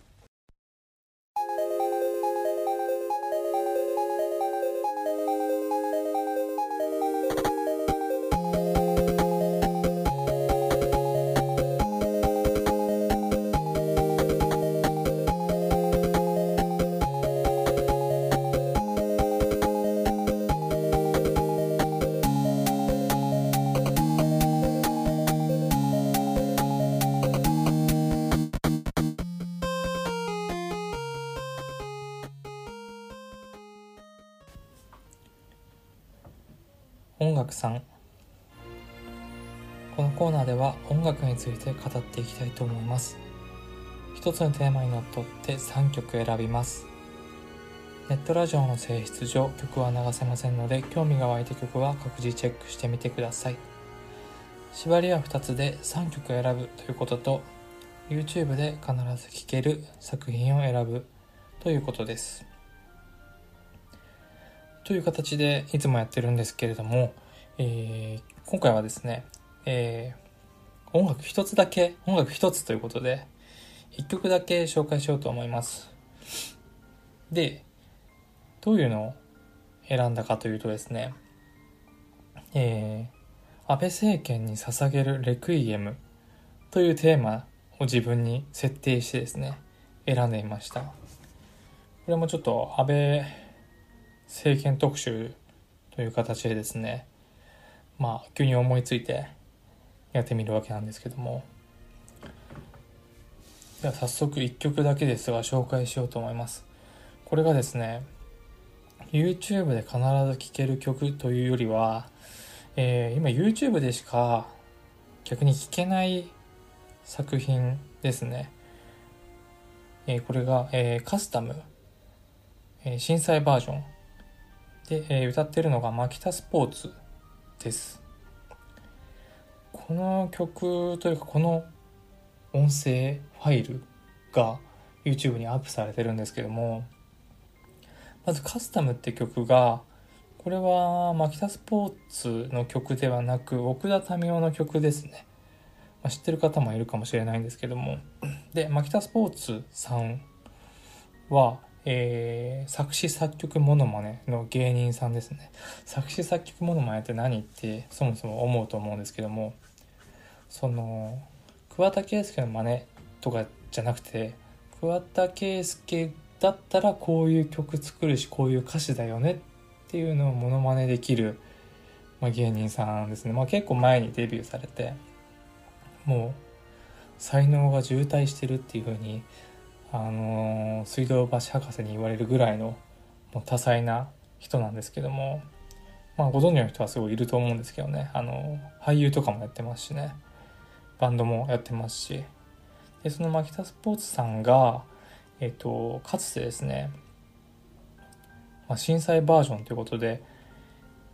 楽さん。このコーナーでは音楽について語っていきたいと思います。一つのテーマにのっとって3曲選びます。ネットラジオの性質上曲は流せませんので興味が湧いた曲は各自チェックしてみてください。縛りは2つで3曲選ぶということと YouTube で必ず聴ける作品を選ぶということです。という形でいつもやってるんですけれども、えー、今回はですね、えー、音楽一つだけ音楽一つということで1曲だけ紹介しようと思いますでどういうのを選んだかというとですねえー、安倍政権に捧げるレクイエムというテーマを自分に設定してですね、選んでみました。これもちょっと安倍政権特集という形でですね、まあ、急に思いついてやってみるわけなんですけども、では早速1曲だけですが紹介しようと思います。これがですね、YouTube で必ず聴ける曲というよりは、えー、今 YouTube でしか逆に聴けない作品ですね。えー、これが、えー、カスタム、えー、震災バージョンで、えー、歌ってるのがマキタスポーツです。この曲というかこの音声ファイルが YouTube にアップされてるんですけどもまずカスタムって曲がこれは、マキタスポーツの曲ではなく、奥田民生の曲ですね。まあ、知ってる方もいるかもしれないんですけども。で、マキタスポーツさんは、えー、作詞作曲モノマネの芸人さんですね。作詞作曲モノマネって何ってそもそも思うと思うんですけども、その、桑田佳祐の真似とかじゃなくて、桑田佳祐だったらこういう曲作るし、こういう歌詞だよねっていうのをモノマネできる、まあ、芸人さんですね、まあ、結構前にデビューされてもう才能が渋滞してるっていう風にあの、水道橋博士に言われるぐらいのもう多彩な人なんですけども、まあ、ご存知の人はすごいいると思うんですけどね。あの俳優とかもやってますしね。バンドもやってますし。でその牧田スポーツさんが、えっと、かつてですねまあ、震災バージョンということで、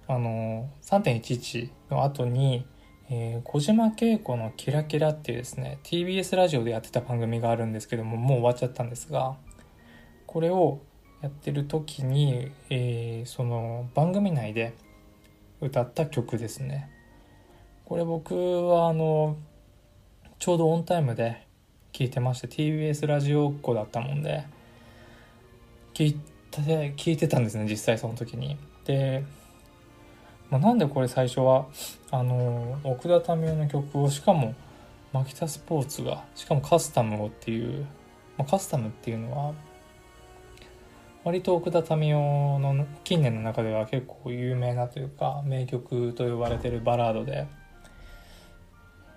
あの3.11の後に、えー、小島慶子のキラキラっていうですね、TBS ラジオでやってた番組があるんですけども、もう終わっちゃったんですが、これをやってる時に、えー、その番組内で歌った曲ですね。これ僕はあの、ちょうどオンタイムで聴いてまして、TBS ラジオっ子だったもんで、聞い聞いてたんですね実際その時に。で、まあ、なんでこれ最初はあの奥田民生の曲をしかもマキタスポーツがしかもカスタムをっていう、まあ、カスタムっていうのは割と奥田民生の近年の中では結構有名なというか名曲と呼ばれてるバラードで、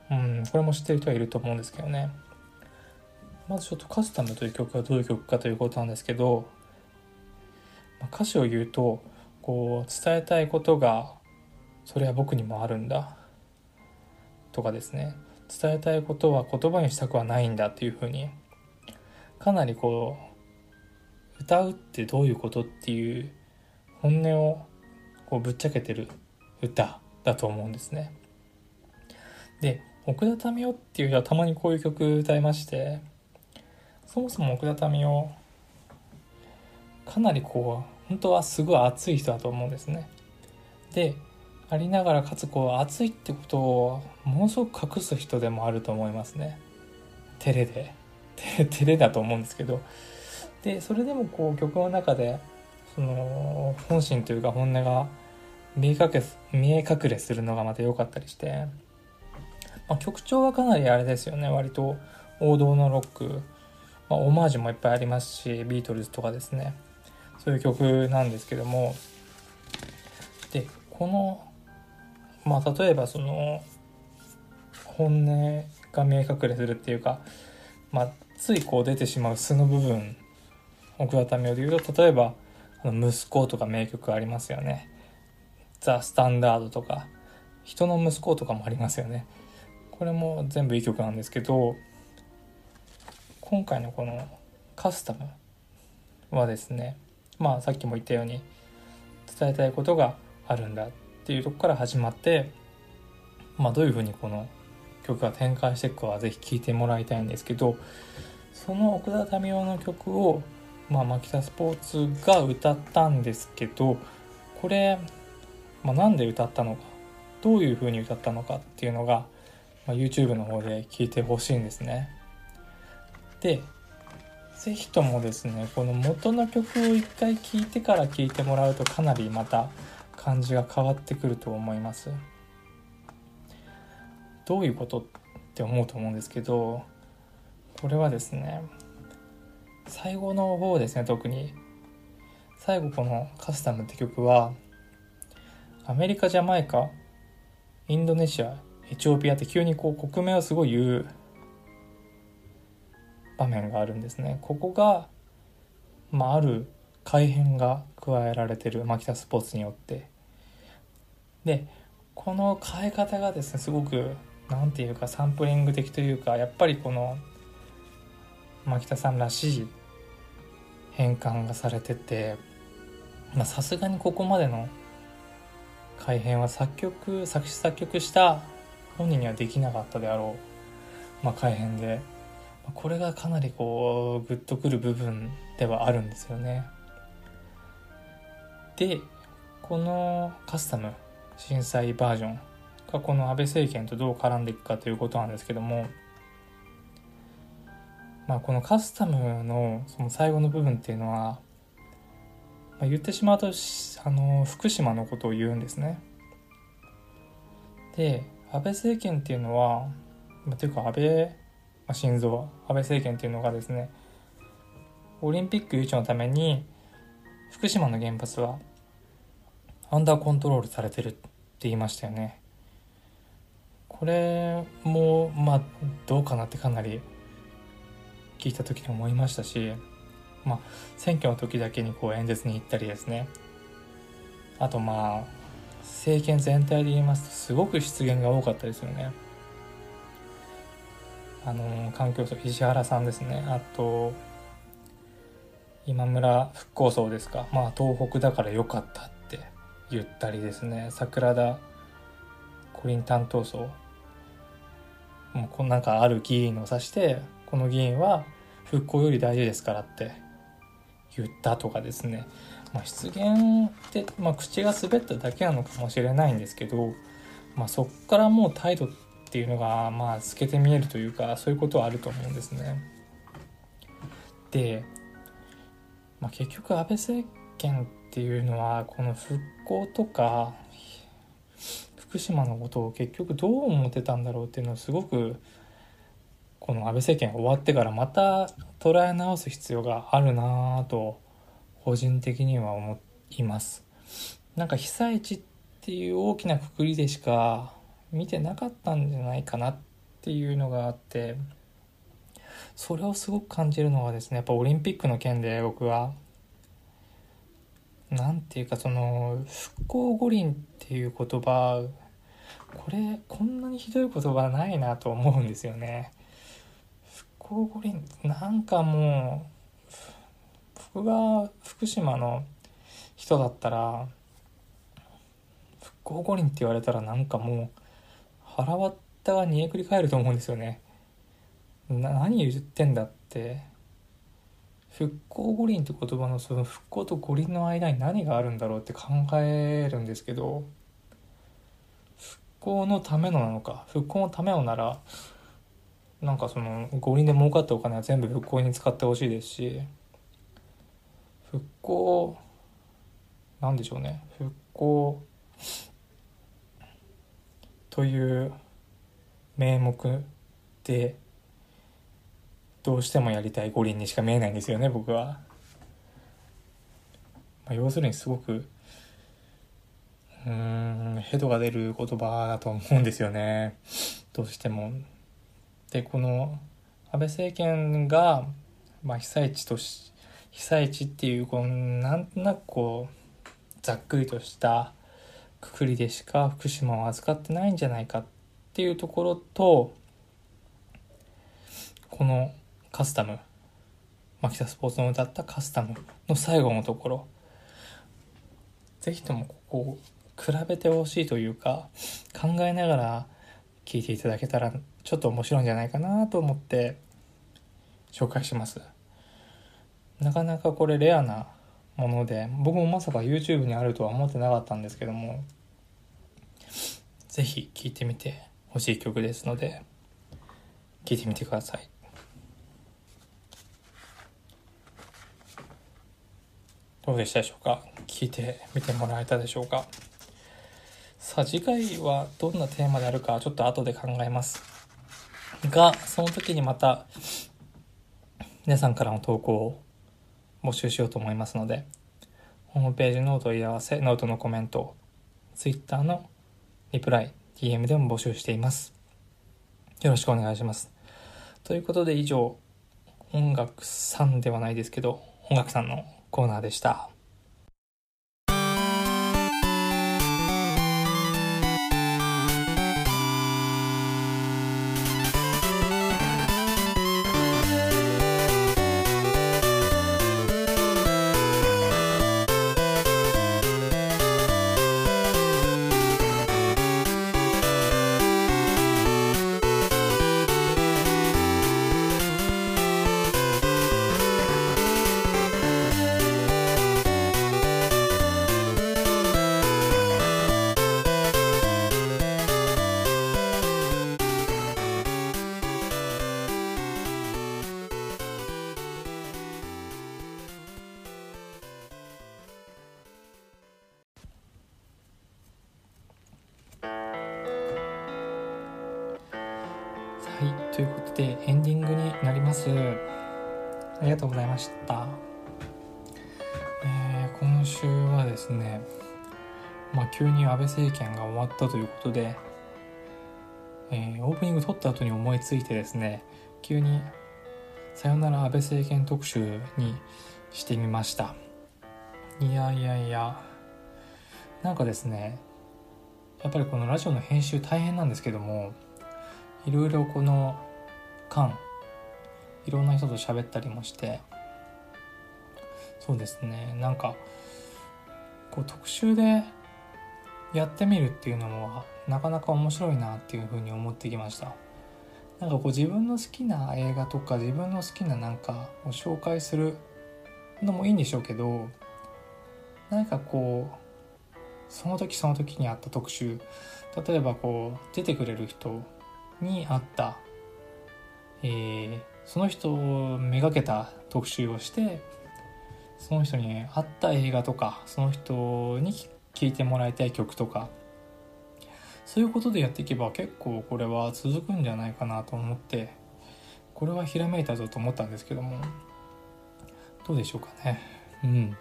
うん、これも知ってる人はいると思うんですけどね。まずちょっとカスタムという曲はどういう曲かということなんですけどま歌詞を言うとこう伝えたいことがそれは僕にもあるんだとかですね伝えたいことは言葉にしたくはないんだっていうふうにかなりこう歌うってどういうことっていう本音をこうぶっちゃけてる歌だと思うんですね。で奥田民生っていう人はたまにこういう曲歌いましてそもそも奥田民生かなりこう本当はすごい熱い人だと思うんですね。でありながらかつこう熱いってことをものすごく隠す人でもあると思いますね。照れで。照れだと思うんですけど。でそれでもこう曲の中でその本心というか本音が見え隠れ見え隠れするのがまた良かったりして、まあ、曲調はかなりあれですよね。割と王道のロック、まあ、オマージュもいっぱいありますしビートルズとかですね。そういう曲なんですけども。でこのまあ例えばその本音が見え隠れするっていうか、まあ、ついこう出てしまう素の部分奥田民生で言うと例えば「あの息子」とか名曲ありますよね「ザ・スタンダード」とか「人の息子」とかもありますよね。これも全部いい曲なんですけど今回のこのカスタムはですねまあさっきも言ったように伝えたいことがあるんだ。っていうとこから始まってまあ、どういうふうにこの曲が展開していくかはぜひ聴いてもらいたいんですけどその奥田民生の曲を、まあ、牧田スポーツが歌ったんですけどこれ、まあ、なんで歌ったのかどういうふうに歌ったのかっていうのが、まあ、YouTube の方で聞いてほしいんですね。で是非ともですねこの元の曲を一回聴いてから聴いてもらうとかなりまた感じが変わってくると思います。どういうことって思うと思うんですけどこれはですね最後の方ですね特に最後この「カスタム」って曲はアメリカジャマイカインドネシアエチオピアって急にこう国名をすごい言う場面があるんですねここが、まあ、ある改変が加えられてる牧田スポーツによってでこの変え方がですねすごく何ていうかサンプリング的というかやっぱりこの牧田さんらしい変換がされててさすがにここまでの改変は作曲作詞作曲した本人にはできなかったであろう、まあ、改変でこれがかなりこうグッとくる部分ではあるんですよね。でこのカスタム震災バージョンがこの安倍政権とどう絡んでいくかということなんですけども、まあ、このカスタムのその最後の部分っていうのは、まあ、言ってしまうとあの福島のことを言うんですね。で安倍政権っていうのは、まあ、というか安倍、まあ、心臓安倍政権っていうのがですねオリンピック誘致のために福島の原発はアンダーコントロールされてるって言いましたよね。これもまあどうかなってかなり聞いた時に思いましたし、まあ、選挙の時だけにこう演説に行ったりですねあとまあ政権全体で言いますとすごく失言が多かったですよね。あの環境省石原さんですねあと今村復興層ですか？まあ東北だから良かったって言ったりですね。桜田五輪担当層。もうこなんかある議員を指してこの議員は復興より大事ですからって言ったとかですね、まあ、失言って、まあ、口が滑っただけなのかもしれないんですけど、まあ、そっからもう態度っていうのがまあ透けて見えるというかそういうことはあると思うんですね。で、まあ、結局安倍政権っていうのはこの復興とか福島のことを結局どう思ってたんだろうっていうのをすごくこの安倍政権終わってからまた捉え直す必要があるなぁと個人的には思います。なんか被災地っていう大きなくくりでしか見てなかったんじゃないかなっていうのがあってそれをすごく感じるのはですねやっぱオリンピックの件で僕は。何て言うかその復興五輪っていう言葉これこんなにひどい言葉ないなと思うんですよね。復興五輪なんかもう僕が福島の人だったら復興五輪って言われたらなんかもう腹割ったが煮えくり返ると思うんですよね。何言ってんだって。復興五輪って言葉のその復興と五輪の間に何があるんだろうって考えるんですけど復興のためのなのか。復興のためのならなんかその五輪で儲かったお金は全部復興に使ってほしいですし復興なんでしょうね。復興という名目でどうしてもやりたい五輪にしか見えないんですよね僕は。まあ、要するにすごくうんヘドが出る言葉だと思うんですよねどうしても。でこの安倍政権が、まあ、被災地とし被災地っていうこのなんとなくこうざっくりとしたくくりでしか福島を扱ってないんじゃないかっていうところとこのカスタム。牧田スポーツの歌ったカスタムの最後のところ。ぜひともここを比べてほしいというか考えながら聞いていただけたらちょっと面白いんじゃないかなと思って紹介します。なかなかこれレアなもので僕もまさか YouTube にあるとは思ってなかったんですけども是非聴いてみてほしい曲ですので聴いてみてください。どうでしたでしょうか？聞いてみてもらえたでしょうか？さあ次回はどんなテーマであるかちょっと後で考えます。がその時にまた皆さんからの投稿を募集しようと思いますのでホームページのお問い合わせノートのコメント Twitter のリプライ DM でも募集しています。よろしくお願いします。ということで以上音楽さんではないですけど音楽さんのコーナーでした。で、えー、オープニング撮った後に思いついてですね急に「さよなら安倍政権特集」にしてみました。いやいやいやなんかですねやっぱりこのラジオの編集大変なんですけどもいろいろこの間いろんな人と喋ったりもしてそうですねなんかこう特集でやってみるっていうのもなかなか面白いなっていうふうに思ってきました。なんかこう自分の好きな映画とか自分の好きななんかを紹介するのもいいんでしょうけど何かこうその時その時にあった特集例えばこう出てくれる人にあった、えー、その人をめがけた特集をしてその人に合った映画とかその人に聴いてもらいたい曲とか。そういうことでやっていけば結構これは続くんじゃないかなと思ってこれはひらめいたぞと思ったんですけども。どうでしょうかね。うん。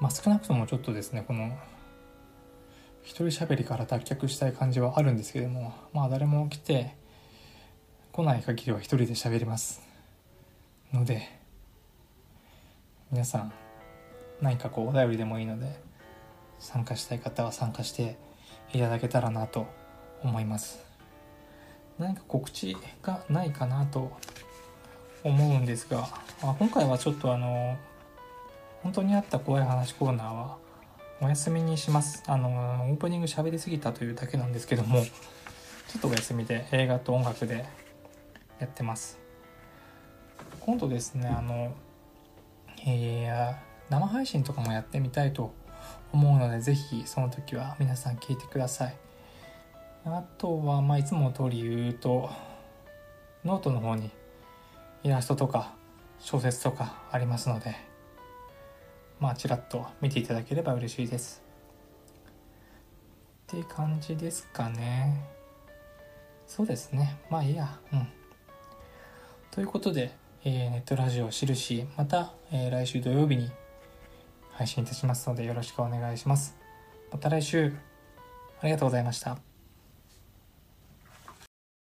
まあ少なくともちょっとですねこの一人喋りから脱却したい感じはあるんですけどもまあ誰も来て来ない限りは一人で喋ります。ので皆さん何かこうお便りでもいいので参加したい方は参加していただけたらなと思います何か告知がないかなと思うんですが、まあ、今回はちょっとあの本当にあった怖い話コーナーはお休みにします。あの、オープニング喋りすぎたというだけなんですけども、ちょっとお休みで映画と音楽でやってます。今度ですね、あの、えー、生配信とかもやってみたいと思うので、ぜひその時は皆さん聞いてください。あとは、まあ、いつもの通り言うと、ノートの方にイラストとか小説とかありますので、まあちらっと見ていただければ嬉しいです。って感じですかね。そうですね。まあいいや。うん。ということで、えー、ネットラジオしるしまた、えー、来週土曜日に配信いたしますのでよろしくお願いします。また来週。ありがとうございました。